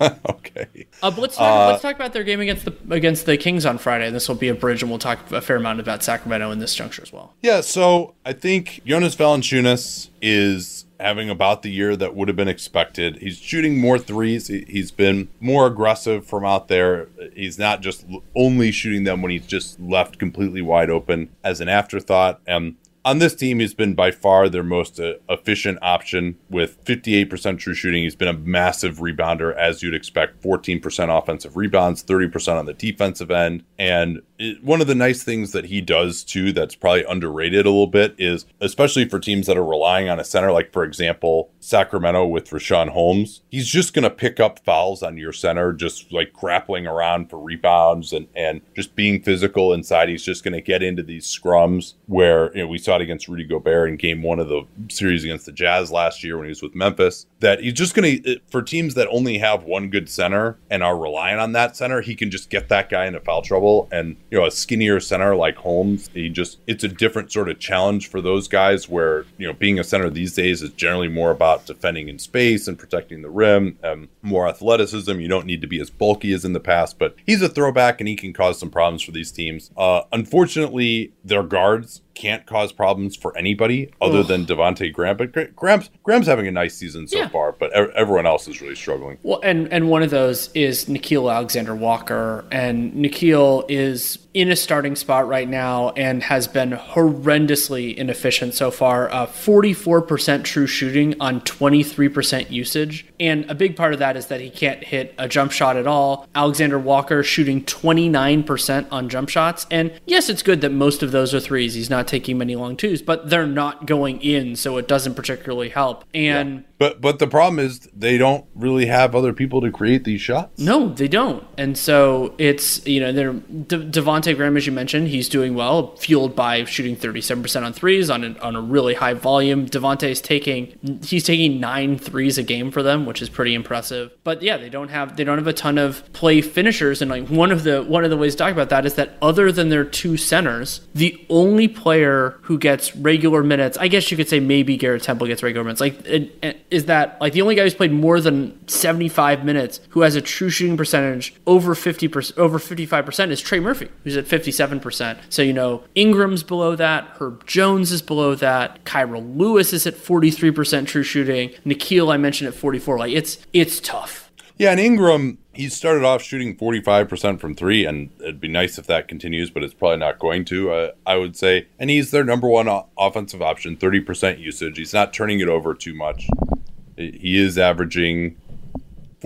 okay. Uh, but let's talk, let's talk about their game against the against the Kings on Friday. This will be a bridge, and we'll talk a fair amount about Sacramento in this juncture as well. Yeah, so I think Jonas Valanciunas is having about the year that would have been expected. He's shooting more threes. He- He's been more aggressive from out there. He's not just only shooting them when he's just left completely wide open as an afterthought. And on this team, he's been by far their most uh, efficient option with 58% true shooting. He's been a massive rebounder, as you'd expect 14% offensive rebounds, 30% on the defensive end. And it, one of the nice things that he does, too, that's probably underrated a little bit is, especially for teams that are relying on a center, like, for example, Sacramento with Richaun Holmes, he's just going to pick up fouls on your center, just like grappling around for rebounds and, and just being physical inside. He's just going to get into these scrums where, you know, we saw it against Rudy Gobert in game one of the series against the Jazz last year when he was with Memphis. That he's just going to, for teams that only have one good center and are relying on that center, he can just get that guy into foul trouble. And, you know, a skinnier center like Holmes, he just, it's a different sort of challenge for those guys where, you know, being a center these days is generally more about defending in space and protecting the rim, um, more athleticism. You don't need to be as bulky as in the past, but he's a throwback and he can cause some problems for these teams. Uh, unfortunately, their guards can't cause problems for anybody other Ugh. than Devonte Graham. But Graham's Graham's having a nice season so Yeah. far, but everyone else is really struggling. Well, and and one of those is Nickeil Alexander Walker, and Nickeil is in a starting spot right now and has been horrendously inefficient so far. Uh, Forty-four percent true shooting on twenty-three percent usage, and a big part of that is that he can't hit a jump shot at all. Alexander Walker shooting twenty-nine percent on jump shots, and yes, it's good that most of those are threes. He's not taking many long twos, but they're not going in, so it doesn't particularly help. And But but the problem is they don't really have other people to create these shots. No, they don't. And so it's, you know, they're De- Devonte Graham, as you mentioned, he's doing well, fueled by shooting 37% on threes on a, on a really high volume. Devonte is taking, he's taking nine threes a game for them, which is pretty impressive. But yeah, they don't have, they don't have a ton of play finishers. And like one of the, one of the ways to talk about that is that other than their two centers, the only player who gets regular minutes, I guess you could say maybe Garrett Temple gets regular minutes, like, it, it- is that like the only guy who's played more than 75 minutes who has a true shooting percentage over 50% over 55% is Trey Murphy who's at 57%. So you know Ingram's below that, Herb Jones is below that, Kira Lewis is at 43% true shooting, Nickeil I mentioned at 44. Like it's it's tough. Yeah, and Ingram, he started off shooting 45% from three, and it'd be nice if that continues, but it's probably not going to, uh, I would say. And he's their number one o- offensive option, 30% usage. He's not turning it over too much. He is averaging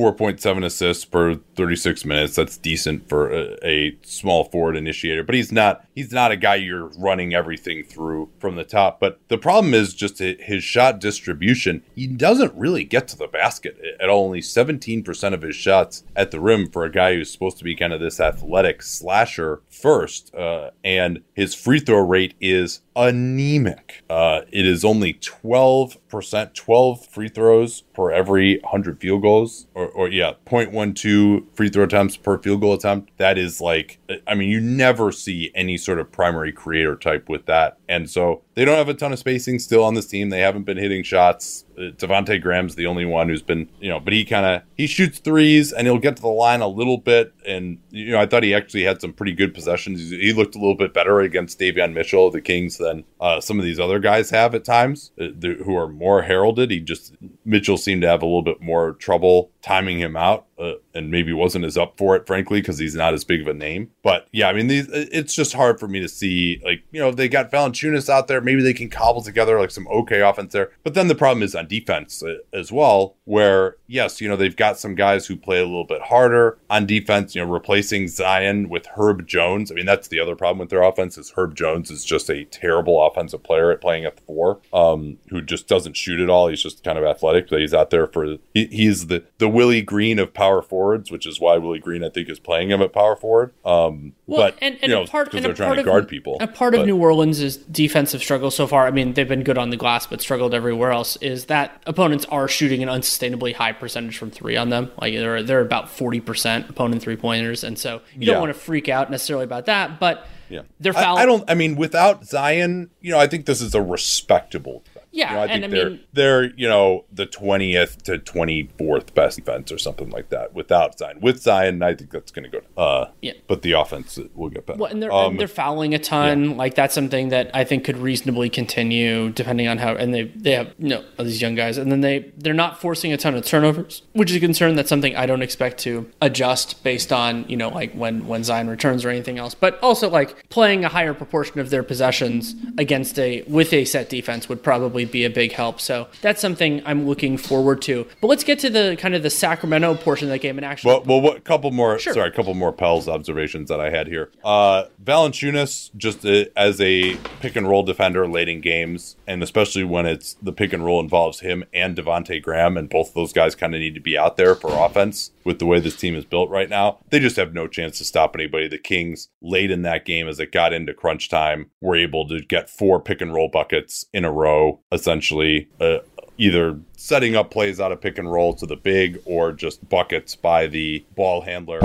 4.7 assists per 36 minutes. That's decent for a, a small forward initiator, but he's not he's not a guy you're running everything through from the top. But the problem is just his shot distribution. He doesn't really get to the basket at all. Only 17% of his shots at the rim for a guy who's supposed to be kind of this athletic slasher first. Uh, and his free throw rate is anemic. Uh, it is only 12%, 12 free throws per every 100 field goals or, or yeah, 0.12 free throw attempts per field goal attempt. That is like, I mean, you never see any sort of primary creator type with that. And so they don't have a ton of spacing still on this team. They haven't been hitting shots. Uh, Devonte Graham's the only one who's been, you know, but he kind of he shoots threes and he'll get to the line a little bit. And you know, I thought he actually had some pretty good possessions. He looked a little bit better against Davion Mitchell of the Kings than uh, some of these other guys have at times, uh, who are more heralded. He just Mitchell seemed to have a little bit more trouble timing him out uh, and maybe wasn't as up for it, frankly, because he's not as big of a name. But yeah, I mean, these it's just hard for me to see. Like, you know, they got Valanciunas out there. Maybe they can cobble together like some okay offense there. But then the problem is on defense uh, as well, where yes, you know, they've got some guys who play a little bit harder on defense. You know, replacing Zion with Herb Jones. I mean, that's the other problem with their offense is Herb Jones is just a terrible offensive player at playing at the four, um, who just doesn't shoot at all. He's just kind of athletic, but he's out there for he, he's the the Willie Green of power forwards, which is why Willie Green I think is playing him at power forward. Um, well, but and, and you know, part because they're trying to guard people. A part but, of New Orleans' defensive struggle so far. I mean, they've been good on the glass, but struggled everywhere else. Is that opponents are shooting an unsustainably high percentage from three on them? Like they're they're about forty percent opponent three pointers, and so you don't want to freak out necessarily about that, but. Yeah, they're foul. I, I, don't. I mean, without Zion, you know, I think this is a respectable yeah, you know, I think I they're mean, they're you know the twentieth to twenty fourth best defense or something like that without Zion. With Zion, I think that's going to go. Uh, yeah, but the offense will get better. Well, and they're um, and they're fouling a ton. Yeah. Like that's something that I think could reasonably continue depending on how. And they they have you know these young guys, and then they they're not forcing a ton of turnovers, which is a concern. That's something I don't expect to adjust based on you know like when when Zion returns or anything else. But also like playing a higher proportion of their possessions against a with a set defense would probably probably be a big help. So that's something I'm looking forward to. But let's get to the kind of the Sacramento portion of the game and actually. Well, well, what couple more? Sure. Sorry, a couple more Pels observations that I had here. Uh, Valanciunas just uh, as a pick and roll defender late in games, and especially when it's the pick and roll involves him and Devonte Graham, and both those guys kind of need to be out there for offense with the way this team is built right now. They just have no chance to stop anybody. The Kings late in that game as it got into crunch time were able to get four pick and roll buckets in a row essentially uh, either setting up plays out of pick and roll to the big or just buckets by the ball handler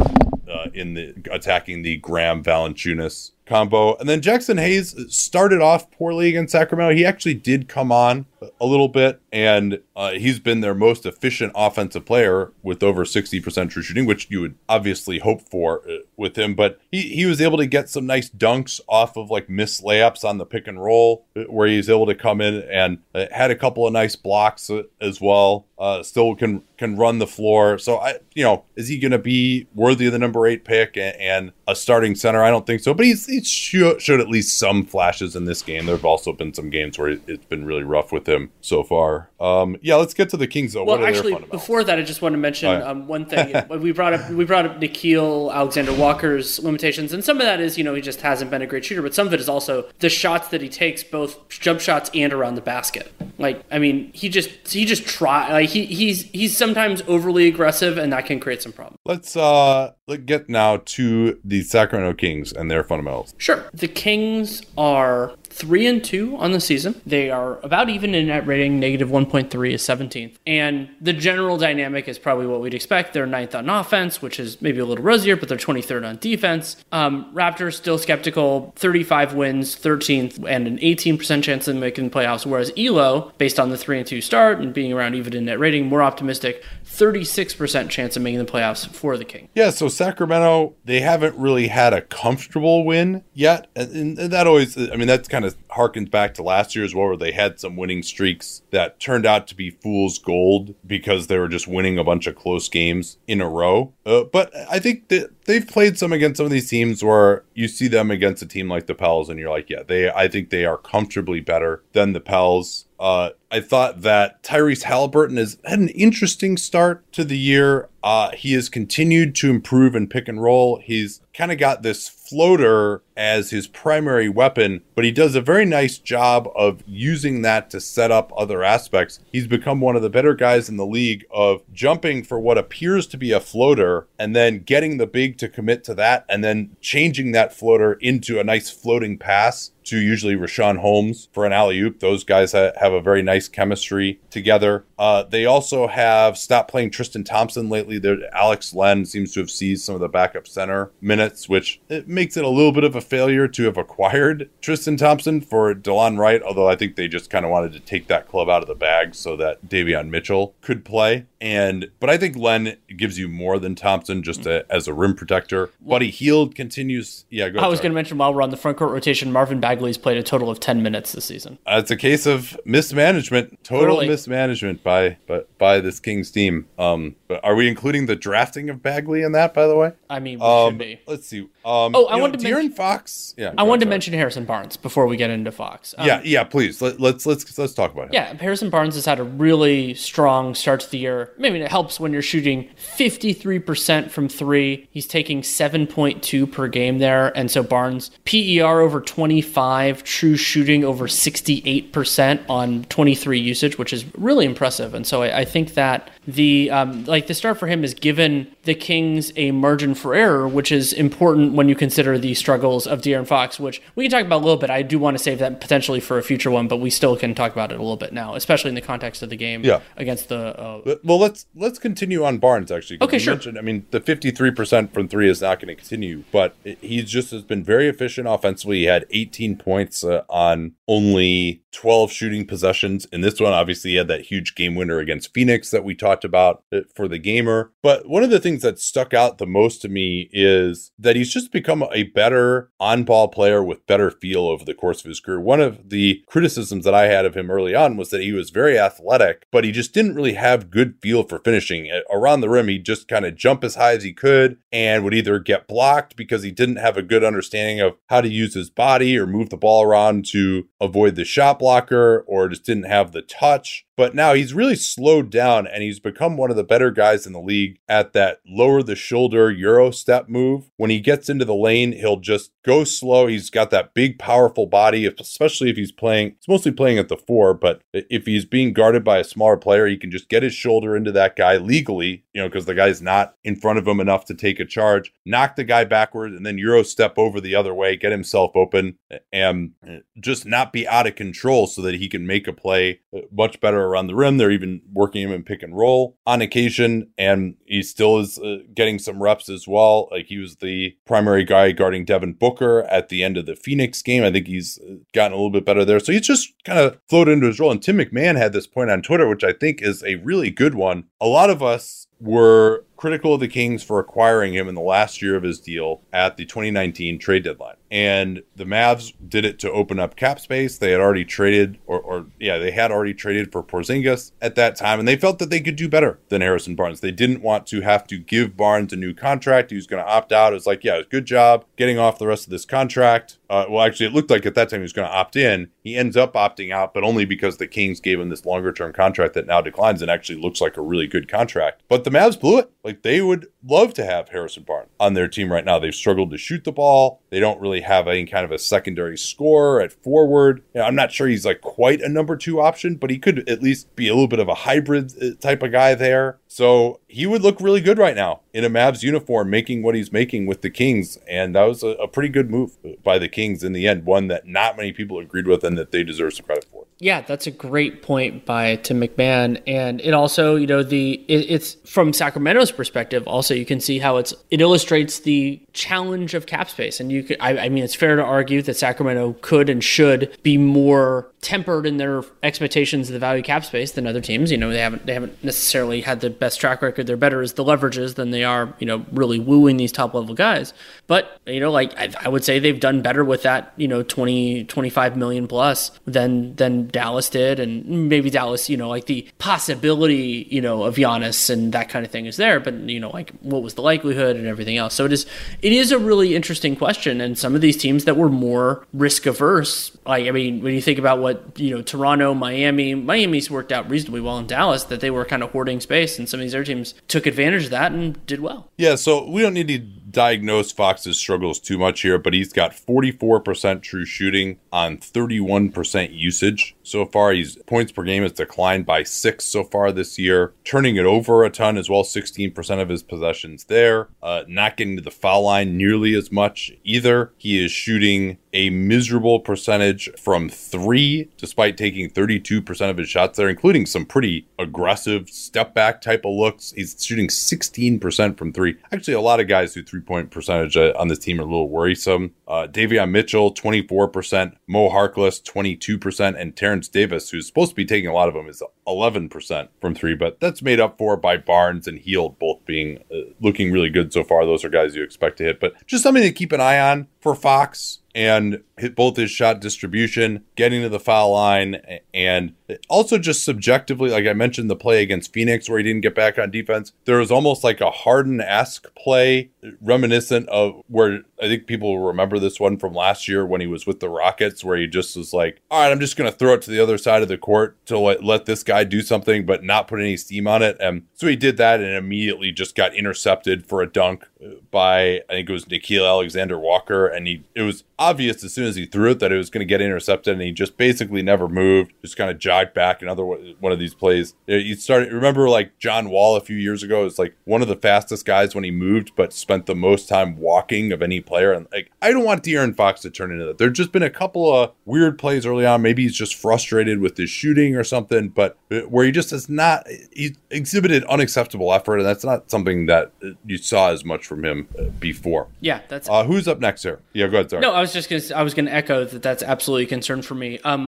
uh, in the attacking the Graham Valanciunas combo. And then Jaxson Hayes started off poorly against Sacramento. He actually did come on a little bit, and uh, he's been their most efficient offensive player with over 60% true shooting, which you would obviously hope for uh, with him. But he, he was able to get some nice dunks off of like missed layups on the pick and roll, uh, where he's able to come in and uh, had a couple of nice blocks uh, as well. Uh, still can can run the floor. So I, you know, is he going to be worthy of the number eight pick and, and, a starting center? I don't think so. But he's, showed, showed at least some flashes in this game. There have also been some games where it's been really rough with him so far. Um, yeah, let's get to the Kings though. Well, actually, before that, I just want to mention right. um, one thing. we brought up we brought up Nickeil Alexander Walker's limitations, and some of that is you know he just hasn't been a great shooter, but some of it is also the shots that he takes, both jump shots and around the basket. Like I mean, he just he just try like he he's he's sometimes overly aggressive, and that can create some problems. Let's uh let's get now to the Sacramento Kings and their fundamentals. Sure, the Kings are three and two on the season. They are about even in net rating, negative 1.3 is 17th. And the general dynamic is probably what we'd expect. They're ninth on offense, which is maybe a little rosier, but they're 23rd on defense. Um, Raptors still skeptical, 35 wins, 13th, and an 18% chance of making the playoffs. Whereas Elo, based on the three and two start and being around even in net rating, more optimistic, 36% chance of making the playoffs for the King. Yeah, so Sacramento, they haven't really had a comfortable win yet. And, that always, I mean, that's kind of harkens back to last year as well, where they had some winning streaks that turned out to be fool's gold because they were just winning a bunch of close games in a row. Uh, but I think that they've played some against some of these teams where you see them against a team like the Pels and you're like, yeah, they, I think they are comfortably better than the Pels. Uh, I thought that Tyrese Haliburton has had an interesting start to the year. Uh, he has continued to improve in pick and roll. He's kind of got this floater as his primary weapon, but he does a very nice job of using that to set up other aspects. He's become one of the better guys in the league of jumping for what appears to be a floater and then getting the big to commit to that and then changing that floater into a nice floating pass to usually Richaun Holmes for an alley oop. Those guys have a very nice chemistry together. Uh, they also have stopped playing Tristan Thompson lately. There, Alex Len seems to have seized some of the backup center minutes, which it makes it a little bit of a failure to have acquired Tristan Thompson for Delon Wright. Although I think they just kind of wanted to take that club out of the bag so that Davion Mitchell could play. And but I think Len gives you more than Thompson just a, as a rim protector. Buddy Hield continues. Yeah, go. I was going to mention while we're on the front court rotation, Marvin Bagley's played a total of ten minutes this season. Uh, it's a case of mismanagement, total Clearly. mismanagement by but by this Kings team. Um, but are we including the drafting of Bagley in that? By the way, I mean, we um, should be. let's see. Um, Oh, I wanted to De'Aaron mention- Fox. Yeah, I wanted to mention Harrison Barnes before we get into Fox. Um, Yeah, yeah. Please let, let's let's let's talk about him. Yeah, Harrison Barnes has had a really strong start to the year. Maybe it helps when you're shooting 53% from three. He's taking 7.2 per game there. And so Barnes, PER over 25, true shooting over 68% on 23 usage, which is really impressive. And so I, I think that the, um, like the start for him is given the Kings a margin for error, which is important when you consider the struggles of De'Aaron Fox, which we can talk about a little bit. I do want to save that potentially for a future one, but we still can talk about it a little bit now, especially in the context of the game Yeah. against the. Uh, Well, let's let's continue on Barnes actually. Okay, sure. I mean, the fifty-three percent from three is not going to continue, but he's just has been very efficient offensively. He had eighteen points uh, on only twelve shooting possessions. In this one, obviously, had that huge game winner against Phoenix that we talked about uh, for the gamer. But one of the things that stuck out the most to me is that he's just become a better on-ball player with better feel over the course of his career. One of the criticisms that I had of him early on was that he was very athletic, but he just didn't really have good feel for finishing. Around the rim, he'd just kind of jump as high as he could and would either get blocked because he didn't have a good understanding of how to use his body or move the ball around to avoid the shot blocker or just didn't have the touch. But now he's really slowed down and he's become one of the better guys in the league at that lower the shoulder Euro step move. When he gets into the lane, he'll just go slow. He's got that big, powerful body, especially if he's playing, he's mostly playing at the four, but if he's being guarded by a smaller player, he can just get his shoulder into that guy legally, you know, because the guy's not in front of him enough to take a charge, knock the guy backwards, and then Euro step over the other way, get himself open, and just not be out of control so that he can make a play uh, much better around the rim. They're even working him in pick and roll on occasion, and he still is uh, getting some reps as well. Like he was the primary guy guarding Devin Booker at the end of the Phoenix game. I think he's uh, gotten a little bit better there. So he's just kind of floated into his role. And Tim MacMahon had this point on Twitter, which I think is a really good one. A lot of us were critical of the Kings for acquiring him in the last year of his deal at the 2019 trade deadline. And the Mavs did it to open up cap space. They had already traded, or, or yeah, they had already traded for Porzingis at that time, and they felt that they could do better than Harrison Barnes. They didn't want to have to give Barnes a new contract. He was going to opt out. It was like, yeah, good job getting off the rest of this contract. Uh, well, actually, it looked like at that time he was going to opt in. He ends up opting out, but only because the Kings gave him this longer term contract that now declines and actually looks like a really good contract. But the Mavs blew it. Like they would love to have Harrison Barnes on their team right now. They've struggled to shoot the ball. They don't really have any kind of a secondary scorer at forward. You know, I'm not sure he's like quite a number two option, but he could at least be a little bit of a hybrid uh, type of guy there. So he would look really good right now in a Mavs uniform, making what he's making with the Kings. And that was a, a pretty good move by the Kings in the end, one that not many people agreed with and that they deserve some credit for. Yeah, that's a great point by Tim MacMahon, and it also, you know, the it, it's from Sacramento's perspective. Also, you can see how it's it illustrates the challenge of cap space, and you could, I, I mean, it's fair to argue that Sacramento could and should be more tempered in their expectations of the value cap space than other teams. You know, they haven't they haven't necessarily had the best track record. They're better as the leverages than they are, you know, really wooing these top level guys. But you know, like I, I would say they've done better with that, you know, 20, 25 million plus than, than Dallas did, and maybe Dallas, you know, like the possibility, you know, of Giannis and that kind of thing is there, but you know, like what was the likelihood and everything else. So it is it is a really interesting question, and some of these teams that were more risk averse, like I mean, when you think about what you know, Toronto, Miami, Miami's worked out reasonably well in Dallas, that they were kind of hoarding space, and some of these other teams took advantage of that and did well. Yeah, so we don't need to diagnose Fox's struggles too much here, but he's got 44% true shooting on 31% usage so far. His points per game has declined by six so far this year, turning it over a ton as well, 16% of his possessions there. Uh, not getting to the foul line nearly as much either. He is shooting a miserable percentage from three, despite taking 32% of his shots there, including some pretty aggressive step back type of looks. He's shooting 16% from three. Actually, a lot of guys who three point percentage uh, on this team are a little worrisome. Uh, Davion Mitchell, 24%, Mo Harkless, 22%, and Terrence Davis, who's supposed to be taking a lot of them, is 11% from three, but that's made up for by Barnes and Hield both being uh, looking really good so far. Those are guys you expect to hit, but just something to keep an eye on for Fox and hit both his shot distribution, getting to the foul line, and also just subjectively, like I mentioned, the play against Phoenix where he didn't get back on defense. There was almost like a Harden esque play, reminiscent of where I think people will remember this one from last year when he was with the Rockets, where he just was like, all right, I'm just going to throw it to the other side of the court to let, let this guy do something, but not put any steam on it. And so he did that and immediately just got intercepted for a dunk uh, by, I think it was Nickeil Alexander Walker. And he, it was obvious as soon as he threw it that it was going to get intercepted. And he just basically never moved, just kind of jogged back. Another one of these plays. You started, remember like John Wall a few years ago is like one of the fastest guys when he moved, but spent the most time walking of any player. And like, I don't want De'Aaron Fox to turn into that. There's just been a couple of weird plays early on. Maybe he's just frustrated with his shooting or something, but uh, where he just has not, he exhibited unacceptable effort. And that's not something that uh, you saw as much from him uh, before. Yeah, that's. Uh, who's up next here? Yeah, go ahead. Sorry. No, I was just gonna. I was gonna echo that. That's absolutely a concern for me. Um,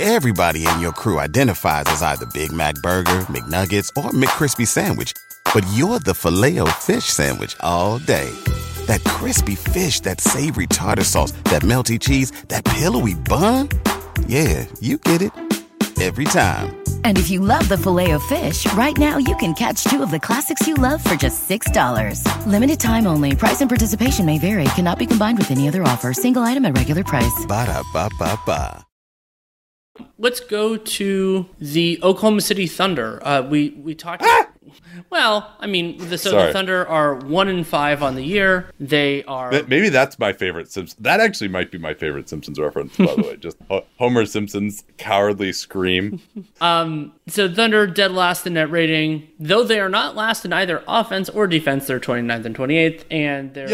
Everybody in your crew identifies as either Big Mac Burger, McNuggets, or McCrispy Sandwich, but you're the filet fish Sandwich all day. That crispy fish, that savory tartar sauce, that melty cheese, that pillowy bun. Yeah, you get it every time. And if you love the filet of fish, right now you can catch two of the classics you love for just $6. Limited time only. Price and participation may vary. Cannot be combined with any other offer. Single item at regular price. Ba da ba ba ba. let's go to the Oklahoma City Thunder. Uh, we we talked. Well, I mean, the, so the Thunder are one in five on the year. They are. Maybe that's my favorite Simpsons. That actually might be my favorite Simpsons reference, by the way. Just Homer Simpson's cowardly scream. Um, so Thunder dead last in net rating, though they are not last in either offense or defense. They're 29th and 28th, and they're Yay!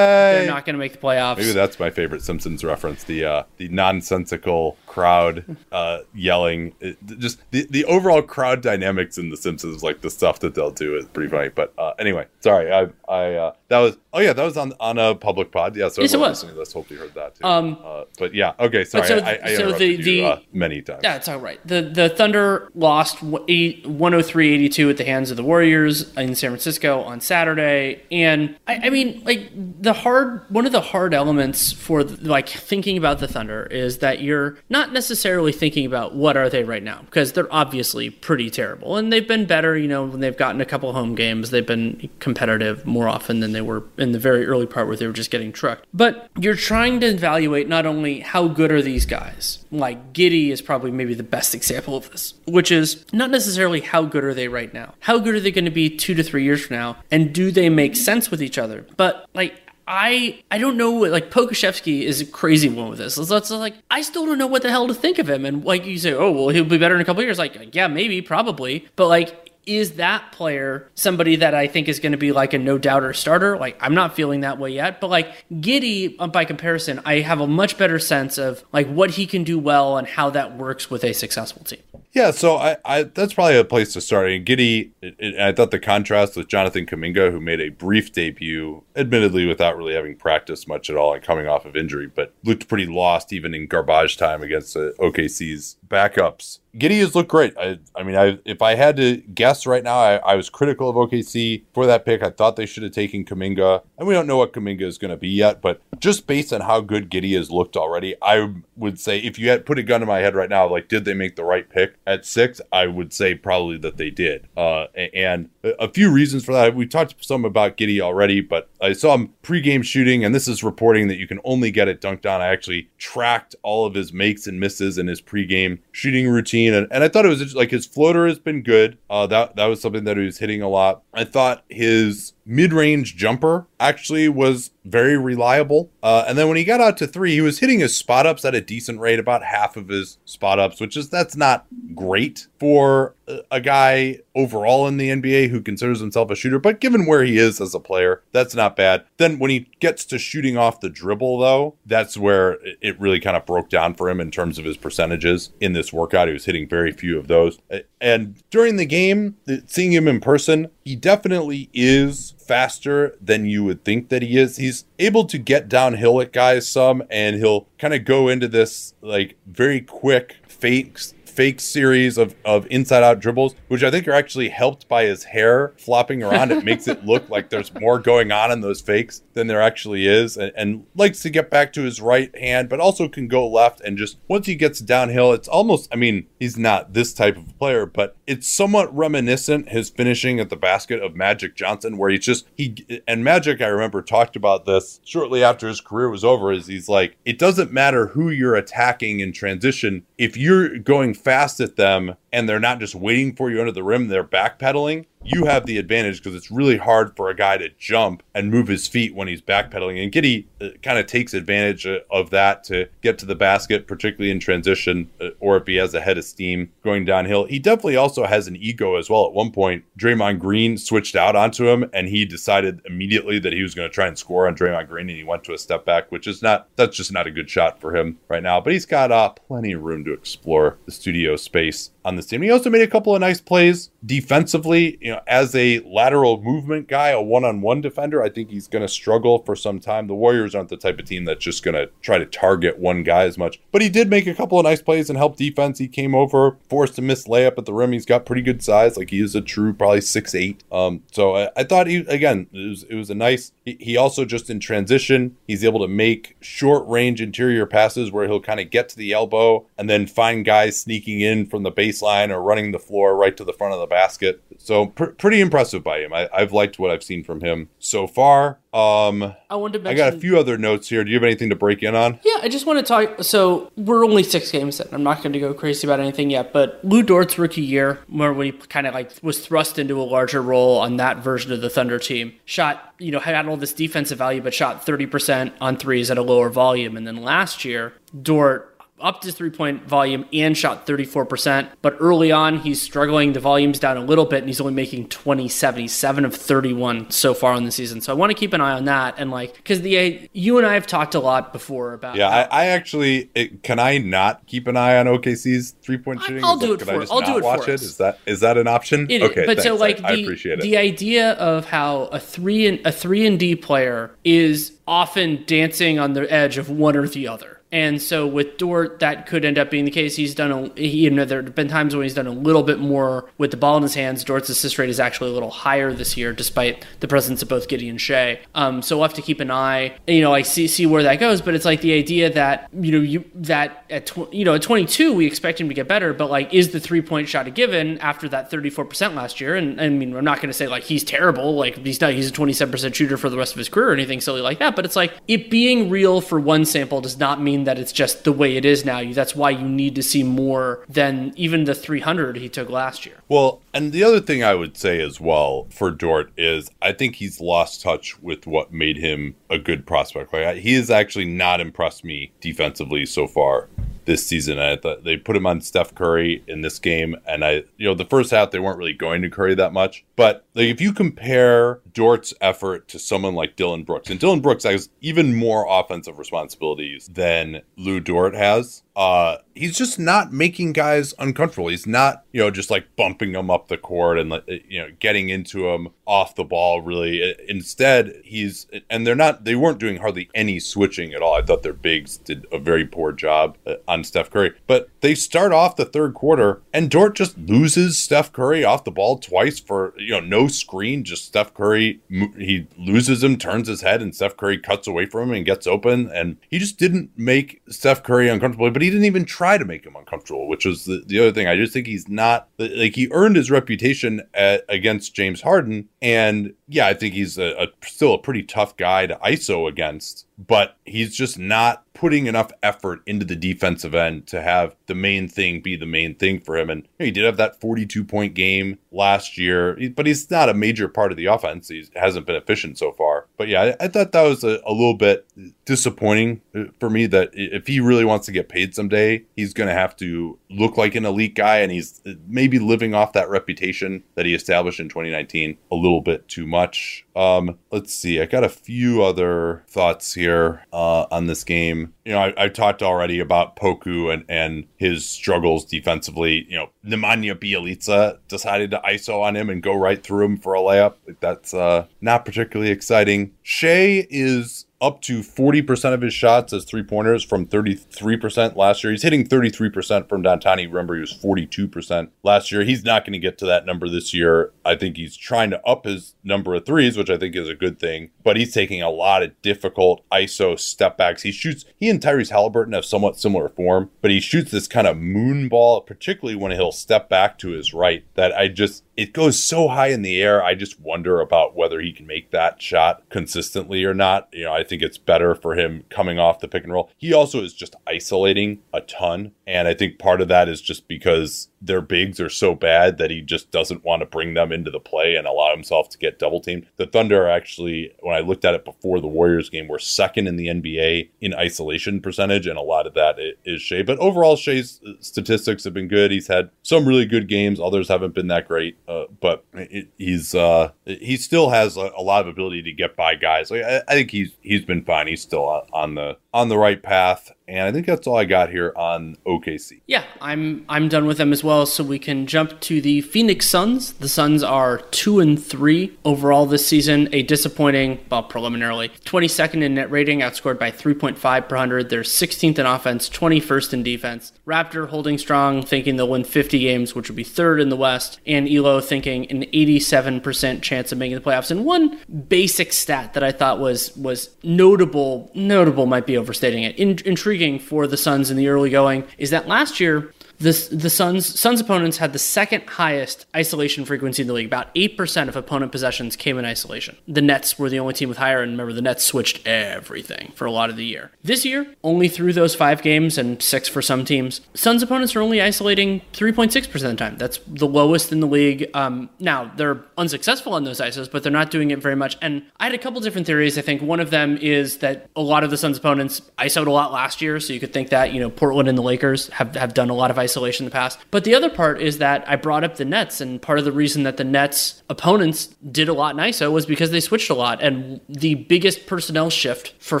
they're not going to make the playoffs. Maybe that's my favorite Simpsons reference. The uh, the nonsensical crowd uh, yelling. It, just the, the overall crowd dynamics in The Simpsons, like the stuff that they'll do, is pretty funny. But uh, anyway, sorry. I I uh, that was oh yeah that was on on a public pod. Yeah, so Yes, it was. listening to this hopefully heard that too. Um, uh, but yeah, okay. Sorry, so- I, I so the- you the- uh, many times. Yeah, it's all right. The the Thunder lost 103-82 at the hands of the Warriors in San Francisco on Saturday, and I, I mean, like the hard one of the hard elements for like thinking about the Thunder is that you're not necessarily thinking about what are they right now because they're obviously pretty terrible, and they've been better. You know, when they've gotten a couple home games, they've been competitive more often than they were in the very early part where they were just getting trucked. But you're trying to evaluate not only how good are these guys, like Giddey is probably maybe the best example of this, which is not necessarily how good are they right now. How good are they going to be two to three years from now, and do they make sense with each other? But like. I I don't know what like Pokusevski is a crazy one with this. It's, it's like I still don't know what the hell to think of him. And like you say, oh well, he'll be better in a couple years. Like yeah, maybe, probably, but like is that player somebody that I think is going to be like a no doubter starter? Like, I'm not feeling that way yet, but like Giddey, uh, by comparison, I have a much better sense of like what he can do well and how that works with a successful team. Yeah, so I, I that's probably a place to start. And Giddey, it, it, I thought the contrast with Jonathan Kuminga, who made a brief debut, admittedly without really having practiced much at all and coming off of injury, but looked pretty lost even in garbage time against uh, OKC's backups. Giddey has looked great. I, I mean, I if I had to guess right now, I, I was critical of OKC for that pick. I thought they should have taken Kuminga, and we don't know what Kuminga is going to be yet. But just based on how good Giddey has looked already, I would say if you had put a gun to my head right now, like did they make the right pick at six? I would say probably that they did. Uh, and a few reasons for that. We talked some about Giddey already, but I saw him pregame shooting, and this is reporting that you can only get it Dunc'd On. I actually tracked all of his makes and misses in his pregame shooting routine, and, and I thought it was like his floater has been good. Uh, that that was something that he was hitting a lot. I thought his mid-range jumper actually was very reliable. Uh, and then when he got out to three, he was hitting his spot ups at a decent rate, about half of his spot ups, which is that's not great for a guy overall in the NBA who considers himself a shooter, but given where he is as a player, that's not bad. Then when he gets to shooting off the dribble, though, that's where it really kind of broke down for him in terms of his percentages in this workout. He was hitting very few of those. And during the game, seeing him in person, he definitely is faster than you would think that he is. He's able to get downhill at guys some, and he'll kind of go into this like very quick fakes fake series of, of inside out dribbles, which I think are actually helped by his hair flopping around. It makes it look like there's more going on in those fakes than there actually is, and, and likes to get back to his right hand, but also can go left. And just once he gets downhill, it's almost, I mean, he's not this type of player, but it's somewhat reminiscent his finishing at the basket of Magic Johnson, where he's just, he, and Magic, I remember, talked about this shortly after his career was over, is he's like, it doesn't matter who you're attacking in transition. If you're going fast at them and they're not just waiting for you under the rim, they're backpedaling, you have the advantage because it's really hard for a guy to jump and move his feet when he's backpedaling. And Giddey uh, kind of takes advantage uh, of that to get to the basket, particularly in transition, uh, or if he has a head of steam going downhill. He definitely also has an ego as well. At one point, Draymond Green switched out onto him, and he decided immediately that he was going to try and score on Draymond Green, and he went to a step back, which is not that's just not a good shot for him right now. But he's got uh, plenty of room to explore the studio space on this team. He also made a couple of nice plays defensively. You as a lateral movement guy, a one-on-one defender, I think he's going to struggle for some time. The Warriors aren't the type of team that's just going to try to target one guy as much. But he did make a couple of nice plays and help defense. He came over, forced a missed layup at the rim. He's got pretty good size. Like he is a true probably six eight. Um, so I, I, thought he again it was it was a nice. He, also just in transition, he's able to make short range interior passes where he'll kind of get to the elbow and then find guys sneaking in from the baseline or running the floor right to the front of the basket. So pr- pretty impressive by him. I, have liked what I've seen from him so far. Um, I wanted to mention, I got a few other notes here. Do you have anything to break in on? Yeah, I just want to talk. So we're only six games in. I'm not going to go crazy about anything yet, but Lou Dort's rookie year, where he kind of like was thrust into a larger role on that version of the Thunder team, shot you know had all this defensive value, but shot 30% on threes at a lower volume, and then last year Dort upped his three point volume and shot 34%. But early on, he's struggling. The volume's down a little bit, and he's only making 20 77 of 31 so far in the season. So I want to keep an eye on that. And like, because the you and I have talked a lot before about. Yeah, I, I, actually it, can I not keep an eye on OKC's three point shooting? I'll do it for. I'll do it watch for it. Is that is that an option? It, okay, but thanks. so like I, the, I appreciate it. The idea of how a three and a three and D player is often dancing on the edge of one or the other. And so with Dort, that could end up being the case. He's done a, he, you know, there have been times when he's done a little bit more with the ball in his hands. Dort's assist rate is actually a little higher this year, despite the presence of both Giddey and Shai. Um, so we'll have to keep an eye, you know, like see see where that goes. But it's like the idea that you know you that at tw- you know at 22 we expect him to get better, but like is the three point shot a given after that 34 percent last year? And, and I mean, I'm not going to say like he's terrible, like he's not he's a 27 percent shooter for the rest of his career or anything silly like that. But it's like it being real for one sample does not mean that it's just the way it is now. That's why you need to see more than even the 300 he took last year. Well, and the other thing I would say as well for Dort is I think he's lost touch with what made him a good prospect. Like he has actually not impressed me defensively so far this season. I thought they put him on Steph Curry in this game, and I, you know, the first half they weren't really going to Curry that much. But like if you compare Dort's effort to someone like Dillon Brooks, and Dillon Brooks has even more offensive responsibilities than Lou Dort has. Uh, he's just not making guys uncomfortable. He's not, you know, just like bumping them up the court and you know getting into them off the ball. Really, instead he's and they're not. They weren't doing hardly any switching at all. I thought their bigs did a very poor job uh, on Steph Curry. But they start off the third quarter and Dort just loses Steph Curry off the ball twice for you know no screen. Just Steph Curry he loses him, turns his head, and Steph Curry cuts away from him and gets open. And he just didn't make Steph Curry uncomfortable. But he didn't even try to make him uncomfortable, which was the, the other thing. I just think he's not like he earned his reputation at, against James Harden, and yeah, I think he's a, a, still a pretty tough guy to ISO against, but he's just not putting enough effort into the defensive end to have the main thing be the main thing for him. And he did have that 42 point game last year, but he's not a major part of the offense. He hasn't been efficient so far. But yeah, I, I thought that was a, a, little bit disappointing uh, for me that if he really wants to get paid someday, he's going to have to look like an elite guy. And he's uh, maybe living off that reputation that he established in 2019 a little bit too much. Um, let's see. I got a few other thoughts here uh, on this game. You know, I, I talked already about Poku and, and his struggles defensively. You know, Nemanja Bjelica decided to ISO on him and go right through him for a layup. That's uh, not particularly exciting. Shai is up to 40% of his shots as three pointers from 33% last year. He's hitting 33% from downtown. Remember, he was 42% last year. He's not going to get to that number this year. I think he's trying to up his number of threes, which I think is a good thing, but he's taking a lot of difficult ISO step backs. He shoots, he and Tyrese Haliburton have somewhat similar form, but he shoots this kind of moon ball, particularly when he'll step back to his right, that I just, it goes so high in the air. I just wonder about whether he can make that shot consistently or not. You know, I think it's better for him coming off the pick and roll. He also is just isolating a ton. And I think part of that is just because their bigs are so bad that he just doesn't want to bring them into the play and allow himself to get double teamed. The Thunder actually, when I looked at it before the Warriors game, were second in the NBA in isolation percentage, and a lot of that is Shai. But overall, Shai's uh, statistics have been good. He's had some really good games. Others haven't been that great, uh, but it, he's uh, he still has a, a, lot of ability to get by guys. Like I, I think he's he's been fine. He's still on the on the right path. And I think that's all I got here on OKC. Yeah, I'm I'm done with them as well. So we can jump to the Phoenix Suns. The Suns are two and three overall this season. A disappointing, well, preliminarily, 22nd in net rating, outscored by 3.5 per hundred. They're 16th in offense, 21st in defense. Raptor holding strong, thinking they'll win 50 games, which would be third in the West. And Elo thinking an 87% chance of making the playoffs. And one basic stat that I thought was was notable, notable might be overstating it. In, intriguing for the Suns in the early going is that last year the, the Suns Suns opponents had the second highest isolation frequency in the league. About 8% of opponent possessions came in isolation. The Nets were the only team with higher, and remember, the Nets switched everything for a lot of the year. This year, only through those five games and six for some teams, Suns opponents are only isolating 3.6% of the time. That's the lowest in the league. Um, now, they're unsuccessful on those ISOs, but they're not doing it very much. And I had a couple different theories. I think one of them is that a lot of the Suns opponents ISOed a lot last year, so you could think that, you know, Portland and the Lakers have, have done a lot of isolation in the past. But the other part is that I brought up the Nets, and part of the reason that the Nets opponents did a lot in ISO was because they switched a lot. And the biggest personnel shift for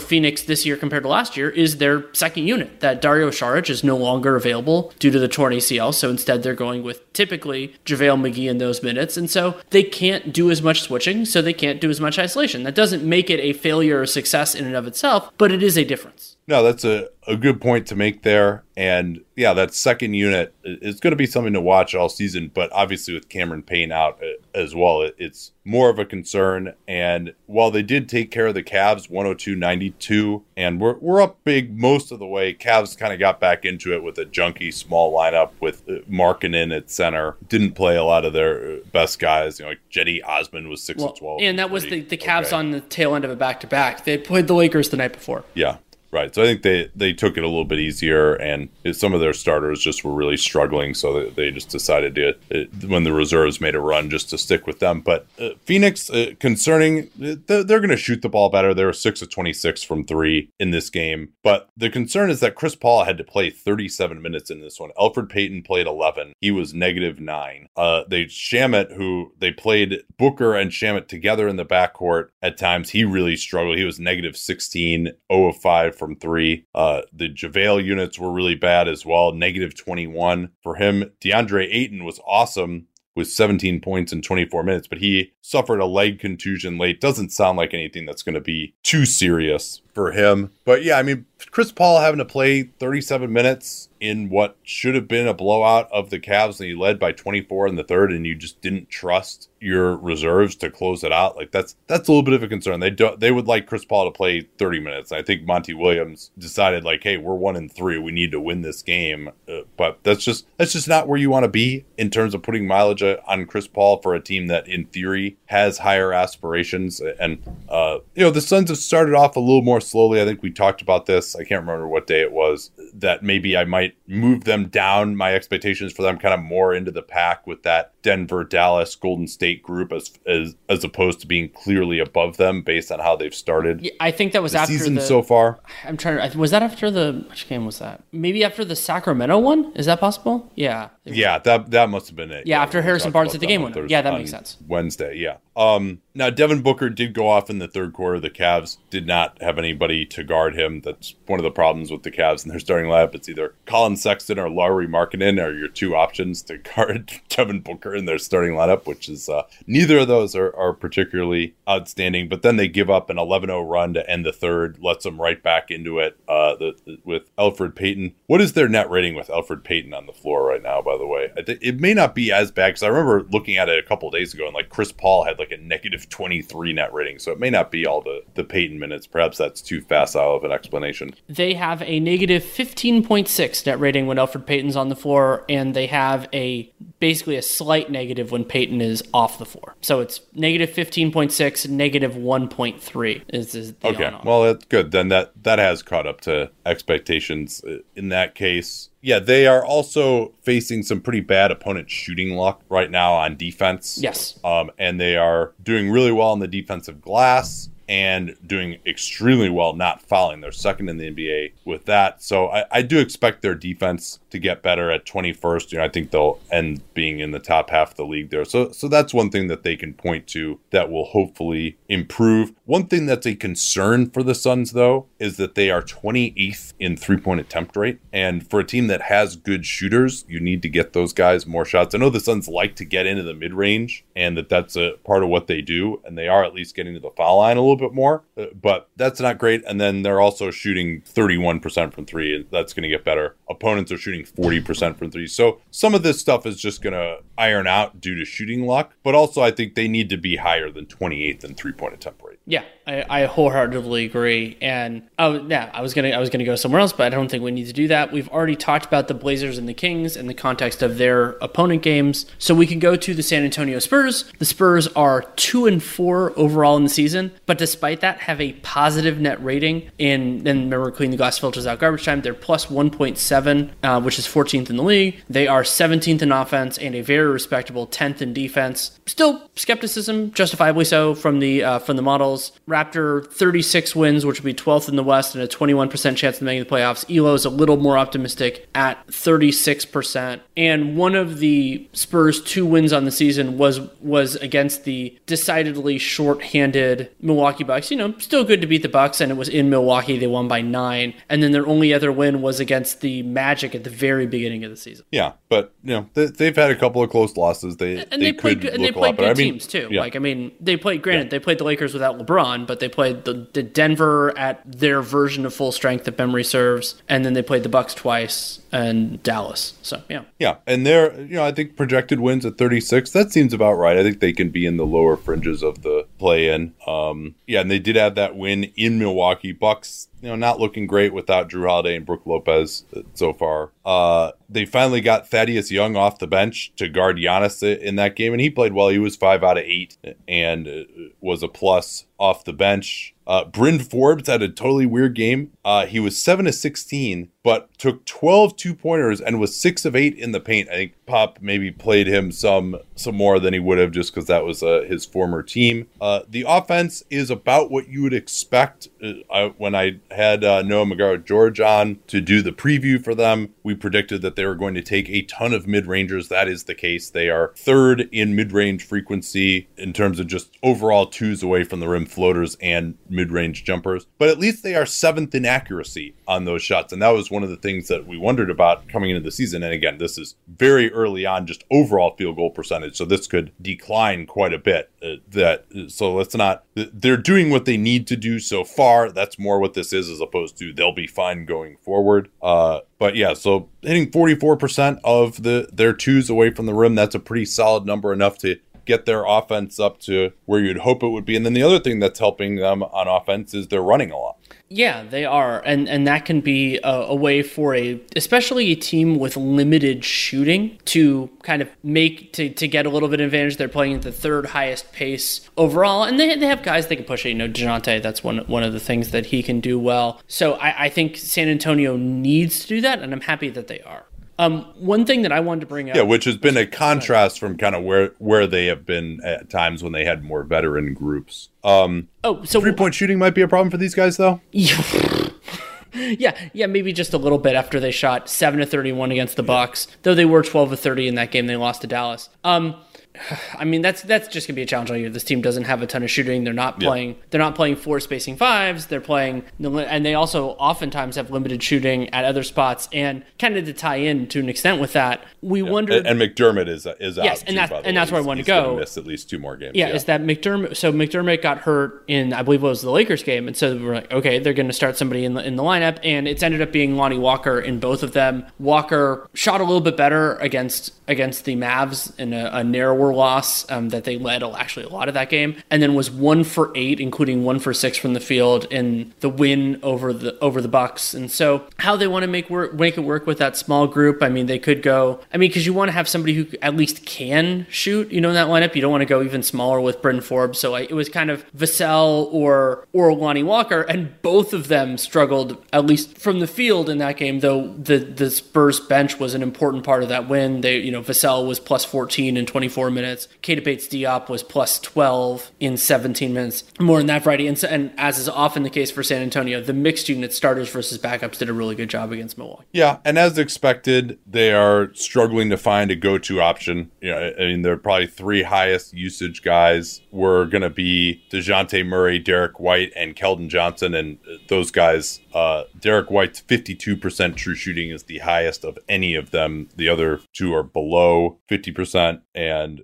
Phoenix this year compared to last year is their second unit. That Dario Saric is no longer available due to the torn ACL, so instead they're going with typically JaVale McGee in those minutes. And so they can't do as much switching, so they can't do as much isolation. That doesn't make it a failure or success in and of itself, but it is a difference. No, that's a, a good point to make there. And yeah, that second unit is going to be something to watch all season. But obviously, with Cameron Payne out uh, as well, it's more of a concern. And while they did take care of the Cavs 102 92, and we're, we're up big most of the way, Cavs kind of got back into it with a junky small lineup with uh, Markkanen at center. Didn't play a lot of their uh, best guys. You know, like Osman was 6 well, 12. And that was the, the Cavs okay. on the tail end of a back to back. They played the Lakers the night before. Yeah. Right. So I think they, they took it a little bit easier, and some of their starters just were really struggling. So they just decided to, uh, when the reserves made a run, just to stick with them. But uh, Phoenix, uh, concerning, they're, they're going to shoot the ball better. They were 6 of 26 from three in this game. But the concern is that Chris Paul had to play 37 minutes in this one. Elfrid Payton played 11. He was negative nine. Uh, they Shamet, who they played Booker and Shamet together in the backcourt at times, he really struggled. He was negative 16, 0 of 5 from three. Uh, the JaVale units were really bad as well, negative 21 for him. DeAndre Ayton was awesome with 17 points in 24 minutes, but he suffered a leg contusion late. Doesn't sound like anything that's going to be too serious for him. But yeah, I mean, Chris Paul having to play 37 minutes in what should have been a blowout of the Cavs, and he led by 24 in the third, and you just didn't trust your reserves to close it out. Like that's that's a little bit of a concern. They do they would like Chris Paul to play 30 minutes. I think Monty Williams decided like, hey, we're one in three, we need to win this game. Uh, but that's just that's just not where you want to be in terms of putting mileage on Chris Paul for a team that in theory has higher aspirations. And uh, you know the Suns have started off a little more slowly. I think we talked about this. I can't remember what day it was. That maybe I might move them down. My expectations for them kind of more into the pack with that Denver, Dallas, Golden State group as as, as opposed to being clearly above them based on how they've started. Yeah, I think that was the after season the, so far. I'm trying to. Was that after the which game was that? Maybe after the Sacramento one? Is that possible? Yeah. Yeah, that that must have been it. Yeah, after Harrison Barnes hit the game winner. Yeah, that makes sense. Wednesday, yeah. Um, now Devin Booker did go off in the third quarter. The Cavs did not have anybody to guard him. That's one of the problems with the Cavs and their starting lineup. It's either Collin Sexton or Lauri Markkanen are your two options to guard Devin Booker in their starting lineup, which is uh, neither of those are, are particularly outstanding. But then they give up an 11-0 run to end the third, lets them right back into it uh, the, the- with Elfrid Payton. What is their net rating with Elfrid Payton on the floor right now? By the way, think it may not be as bad because I remember looking at it a couple days ago and like Chris Paul had like a negative 23 net rating, so it may not be all the the Payton minutes. Perhaps that's too facile of an explanation. They have a negative 15.6 net rating when Elfrid Payton's on the floor, and they have a basically a slight negative when Payton is off the floor. So it's negative 15.6, negative 1.3 is, is the Okay, well that's good. Then that that has caught up to expectations uh, in that case. Yeah, they are also facing some pretty bad opponent shooting luck right now on defense. Yes. Um, and they are doing really well on the defensive glass and doing extremely well not fouling. They're second in the NBA with that. So I, I do expect their defense to get better at 21st. You know, I think they'll end being in the top half of the league there. So so that's one thing that they can point to that will hopefully improve. One thing that's a concern for the Suns though is that they are 28th in three-point attempt rate. And for a team that has good shooters, you need to get those guys more shots. I know the Suns like to get into the mid-range and that that's a part of what they do and they are at least getting to the foul line a little bit more, uh, but that's not great and then they're also shooting 31% from 3 and that's going to get better. Opponents are shooting 40% from 3. So some of this stuff is just going to iron out due to shooting luck, but also I think they need to be higher than 28th in three-point attempt rate. Yeah, I, I wholeheartedly agree. And oh yeah, I was gonna I was gonna go somewhere else, but I don't think we need to do that. We've already talked about the Blazers and the Kings in the context of their opponent games, so we can go to the San Antonio Spurs. The Spurs are two and four overall in the season, but despite that, have a positive net rating. In and remember, clean the glass filters out garbage time. They're plus one point seven, uh, which is 14th in the league. They are 17th in offense and a very respectable 10th in defense. Still skepticism, justifiably so, from the uh, from the models. Raptor 36 wins, which would be 12th in the West and a 21% chance of making the playoffs. Elo is a little more optimistic at 36%. And one of the Spurs' two wins on the season was was against the decidedly short-handed Milwaukee Bucks. You know, still good to beat the Bucks, and it was in Milwaukee. They won by nine. And then their only other win was against the Magic at the very beginning of the season. Yeah, but you know they, they've had a couple of close losses. They And they, they, played and they look a lot played good I mean, teams too. yeah. Like I mean, they played. Granted, they played the Lakers without LeBron, but they played the, the Denver at their version of full strength, if memory serves, and then they played the Bucks twice and Dallas. So yeah, Yeah, and they're you know I think projected wins at 36. That seems about right. I think they can be in the lower fringes of the play-in. Um, yeah, and they did have that win in Milwaukee. Bucks, you know, not looking great without Jrue Holiday and Brook Lopez uh, so far. Uh, they finally got Thaddeus Young off the bench to guard Giannis in that game, and he played well. He was five out of eight and uh, was a plus off the bench. Uh, Bryn Forbes had a totally weird game. Uh, he was 7 to 16, but took 12 two pointers and was 6 of 8 in the paint. I think Pop maybe played him some some more than he would have just because that was uh, his former team. Uh, the offense is about what you would expect. Uh, I, when I had uh, Noah McGraw George on to do the preview for them, we predicted that they were going to take a ton of mid rangers. That is the case. They are third in mid range frequency in terms of just overall twos away from the rim floaters and mid range jumpers. But at least they are seventh in accuracy on those shots. And that was one of the things that we wondered about coming into the season. And again, this is very early on, just overall field goal percentage. So this could decline quite a bit. Uh, that so let's not. They're doing what they need to do so far. That's more what this is, as opposed to they'll be fine going forward. Uh, but yeah, so hitting 44% of the their twos away from the rim, that's a pretty solid number enough to get their offense up to where you'd hope it would be. And then the other thing that's helping them on offense is they're running a lot. Yeah, they are, and and that can be a, a, way for a, especially a team with limited shooting, to kind of make to, to get a little bit of advantage. They're playing at the third highest pace overall, and they, they have guys they can push it. You know, Dejounte, that's one one of the things that he can do well. So I, I think San Antonio needs to do that, and I'm happy that they are. Um, one thing that I wanted to bring up, yeah, which has been a contrast from kind of where where they have been at times when they had more veteran groups. Um, oh, so three point shooting might be a problem for these guys, though. yeah, yeah, maybe just a little bit after they shot seven to thirty-one against the Bucks, though they were twelve to thirty in that game. They lost to Dallas. Um, I mean that's that's just gonna be a challenge all year. This team doesn't have a ton of shooting. They're not playing. Yeah. They're not playing four spacing fives. They're playing, and they also oftentimes have limited shooting at other spots. And kind of to tie in to an extent with that, we yeah. wonder. And, and, McDermott is is yes, out and that's and that's where I want to go. Miss at least two more games. Yeah, yeah, is that McDermott? So McDermott got hurt in I believe it was the Lakers game, and so we're like, okay, they're going to start somebody in the in the lineup, and it's ended up being Lonnie Walker in both of them. Walker shot a little bit better against against the Mavs in a, a narrower loss. Um, that they led actually a lot of that game, and then was one for eight, including one for six from the field in the win over the over the Bucks. And so, how they want to make work make it work with that small group? I mean, they could go. I mean, because you want to have somebody who at least can shoot. You know, in that lineup, you don't want to go even smaller with Bryn Forbes. So I, it was kind of Vassell or or Lonnie Walker, and both of them struggled at least from the field in that game. Though the the Spurs bench was an important part of that win. They you know Vassell was plus 14 in 24 minutes. Keita Bates Diop was plus 12 in 17 minutes. More than that variety. And, and, as is often the case for San Antonio, the mixed unit starters versus backups did a really good job against Milwaukee. Yeah. And as expected, they are struggling to find a go to option. You know, I mean, they're probably three highest usage guys were going to be Dejounte Murray, Derrick White, and Keldon Johnson. And those guys, uh, Derrick White's 52% true shooting is the highest of any of them. The other two are below 50%. And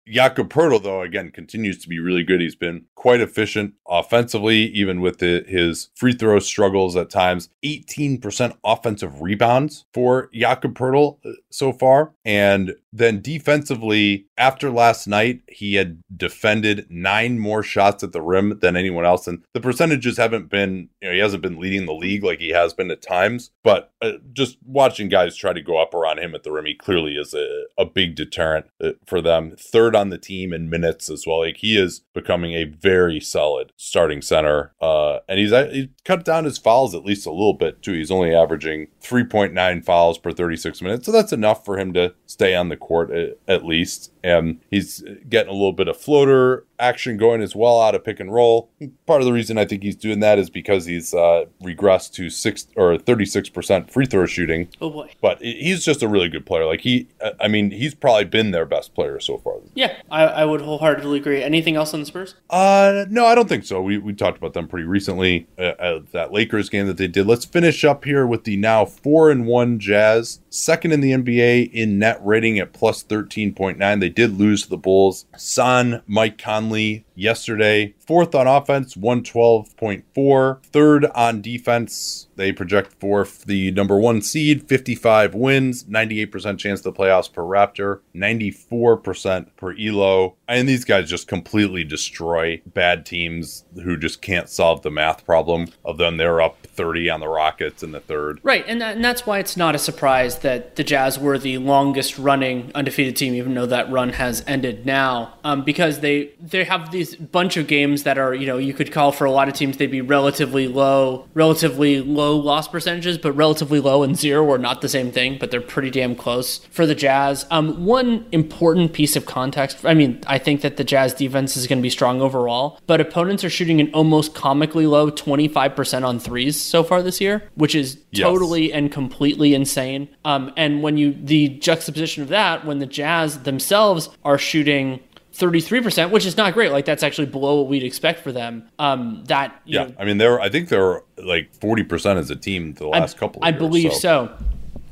Jakob Poeltl, though, again, continues to be really good. He's been quite efficient offensively, even with the, his free throw struggles at times. 18% offensive rebounds for Jakob Poeltl uh, so far. And then defensively, after last night, he had defended nine more shots at the rim than anyone else. And the percentages haven't been, you know, he hasn't been leading the league like he has been at times. But uh, just watching guys try to go up around him at the rim, he clearly is a, a big deterrent uh, for them. Third on the team in minutes as well. Like he is becoming a very solid starting center. Uh, and he's, he cut down his fouls at least a little bit too. He's only averaging 3.9 fouls per 36 minutes. So that's enough for him to stay on the court at, at least. And he's getting a little bit of floater action going as well out of pick and roll. Part of the reason I think he's doing that is because he's uh, regressed to six or 36% free throw shooting. Oh boy. But he's just a really good player. Like he, I mean, he's probably been their best player so far. Yeah, I, I would wholeheartedly agree. Anything else on the Spurs? Uh, no, I don't think so. We, we talked about them pretty recently. Uh, uh, that Lakers game that they did. Let's finish up here with the now four and one Jazz, second in the NBA in net rating at plus 13.9. They did lose to the Bulls. Son, Mike Conley, yesterday. Fourth on offense, 112.4. Third on defense, they project for the number one seed, 55 wins, 98% chance to playoffs per Raptor, 94% per Elo. And these guys just completely destroy bad teams who just can't solve the math problem of them. They're up 30 on the Rockets in the third. Right. And, that, and that's why it's not a surprise that the Jazz were the longest running undefeated team, even though that run has ended now, um, because they, they have these bunch of games that are, you know, you could call for a lot of teams, they'd be relatively low, relatively low loss percentages, but relatively low and zero are not the same thing, but they're pretty damn close for the Jazz. Um, one important piece of context, I mean, I think that the Jazz defense is going to be strong overall, but opponents are shooting an almost comically low 25% on threes so far this year, which is yes. totally and completely insane. Um, and when you, the juxtaposition of that, when the Jazz themselves are shooting 33%, which is not great. Like that's actually below what we'd expect for them. Um, that yeah, know, I mean they're I think they're like 40% as a team the last I, couple. I years, believe so. so.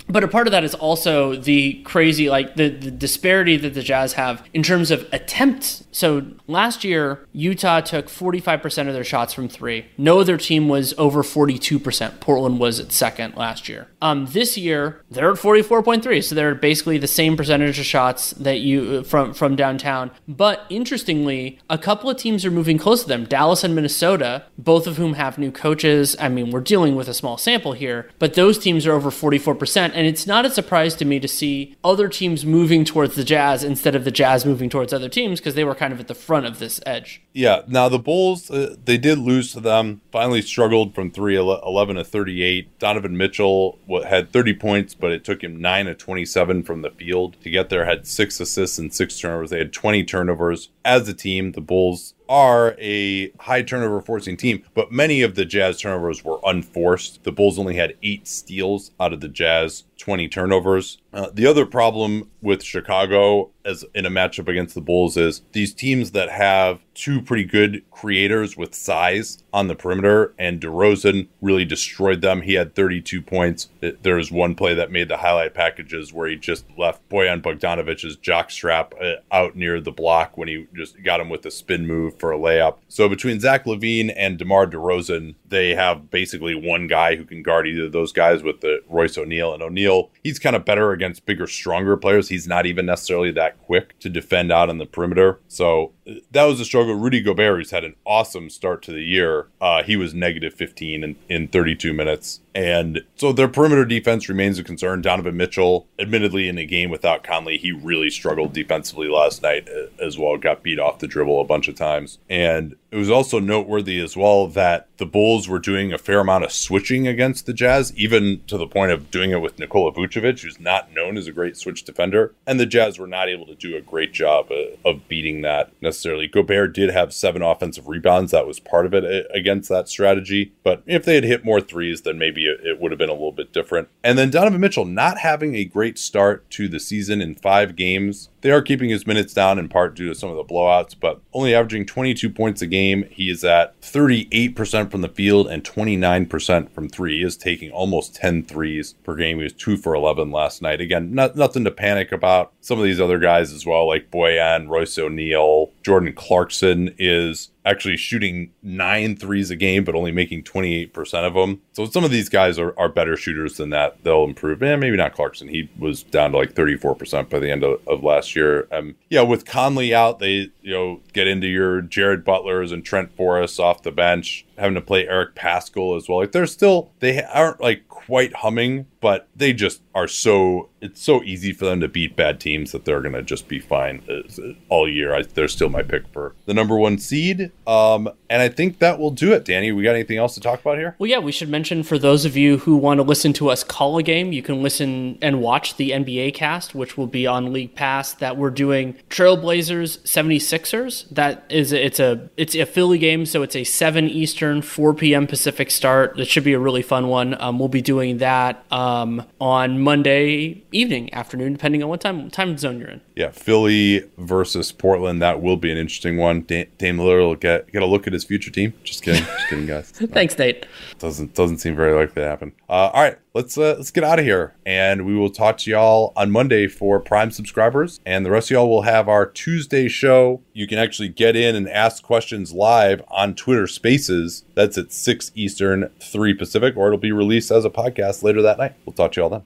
But a part of that is also the crazy, like the, the disparity that the Jazz have in terms of attempts. So last year, Utah took 45% of their shots from three. No other team was over 42%. Portland was at second last year. Um, this year, they're at 44.3, so they're basically the same percentage of shots that you from from downtown. But interestingly, a couple of teams are moving close to them. Dallas and Minnesota, both of whom have new coaches. I mean, we're dealing with a small sample here, but those teams are over 44%. And it's not a surprise to me to see other teams moving towards the Jazz instead of the Jazz moving towards other teams because they were kind of at the front of this edge. Yeah. Now, the Bulls, uh, they did lose to them, finally struggled from 3 11 to 38. Donovan Mitchell had 30 points, but it took him 9 to 27 from the field to get there, had six assists and six turnovers. They had 20 turnovers. As a team, the Bulls are a high turnover forcing team, but many of the Jazz turnovers were unforced. The Bulls only had eight steals out of the Jazz 20 turnovers. Uh, the other problem with Chicago as in a matchup against the Bulls is these teams that have two pretty good creators with size on the perimeter, and DeRozan really destroyed them. He had 32 points. There was one play that made the highlight packages where he just left Bojan Bogdanovich's jockstrap uh, out near the block when he just got him with a spin move for a layup. So between Zach LaVine and DeMar DeRozan, they have basically one guy who can guard either of those guys with the Royce O'Neale. And O'Neale, he's kind of better against bigger, stronger players. He's not even necessarily that quick to defend out on the perimeter. So that was a struggle. Rudy Gobert, who's had an awesome start to the year, uh, he was negative 15 in, in 32 minutes. And so their perimeter defense remains a concern. Donovan Mitchell, admittedly, in a game without Conley, he really struggled defensively last night uh, as well. Got beat off the dribble a bunch of times. And it was also noteworthy as well that the Bulls were doing a fair amount of switching against the Jazz, even to the point of doing it with Nikola Vucevic, who's not known as a great switch defender. And the Jazz were not able to do a great job uh, of beating that necessarily. Gobert did have seven offensive rebounds. That was part of it uh, against that strategy. But if they had hit more threes, then maybe it, would have been a little bit different. And then Donovan Mitchell not having a great start to the season in five games. They are keeping his minutes down in part due to some of the blowouts, but only averaging 22 points a game. He is at 38% from the field and 29% from three. He is taking almost 10 threes per game. He was two for 11 last night. Again, not, nothing to panic about. Some of these other guys as well, like Bojan, Royce O'Neale, Jordan Clarkson is actually shooting nine threes a game, but only making 28% of them. So some of these guys are, are better shooters than that. They'll improve. And maybe not Clarkson. He was down to like 34% by the end of, of last year. Um, yeah, with Conley out, they, you know, get into your Jared Butlers and Trent Forrest off the bench, having to play Eric Paschall as well. Like they're still, they aren't like quite humming, but they just are so it's so easy for them to beat bad teams that they're gonna just be fine uh, all year. I, they're still my pick for the number one seed. Um, and I think that will do it. Danny, we got anything else to talk about here? Well, yeah, we should mention for those of you who want to listen to us call a game, you can listen and watch the NBA cast, which will be on League Pass. That we're doing Trailblazers 76ers. That is it's a it's a Philly game, so it's a seven Eastern, 4 p.m. Pacific start. It should be a really fun one. Um, we'll be doing that um, on Monday evening, afternoon, depending on what time time zone you're in. Yeah, Philly versus Portland. That will be an interesting one. Dame Lillard will get get a look at his future team. Just kidding, just kidding, guys. Thanks, Nate. Doesn't doesn't seem very likely to happen. Uh, all right, let's uh, let's get out of here, and we will talk to y'all on Monday for Prime subscribers, and the rest of y'all will have our Tuesday show. You can actually get in and ask questions live on Twitter Spaces. That's at six Eastern, three Pacific, or it'll be released as a podcast later that night. We'll talk to y'all then.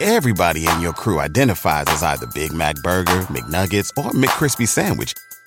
Everybody in your crew identifies as either Big Mac Burger, McNuggets, or McCrispy Sandwich,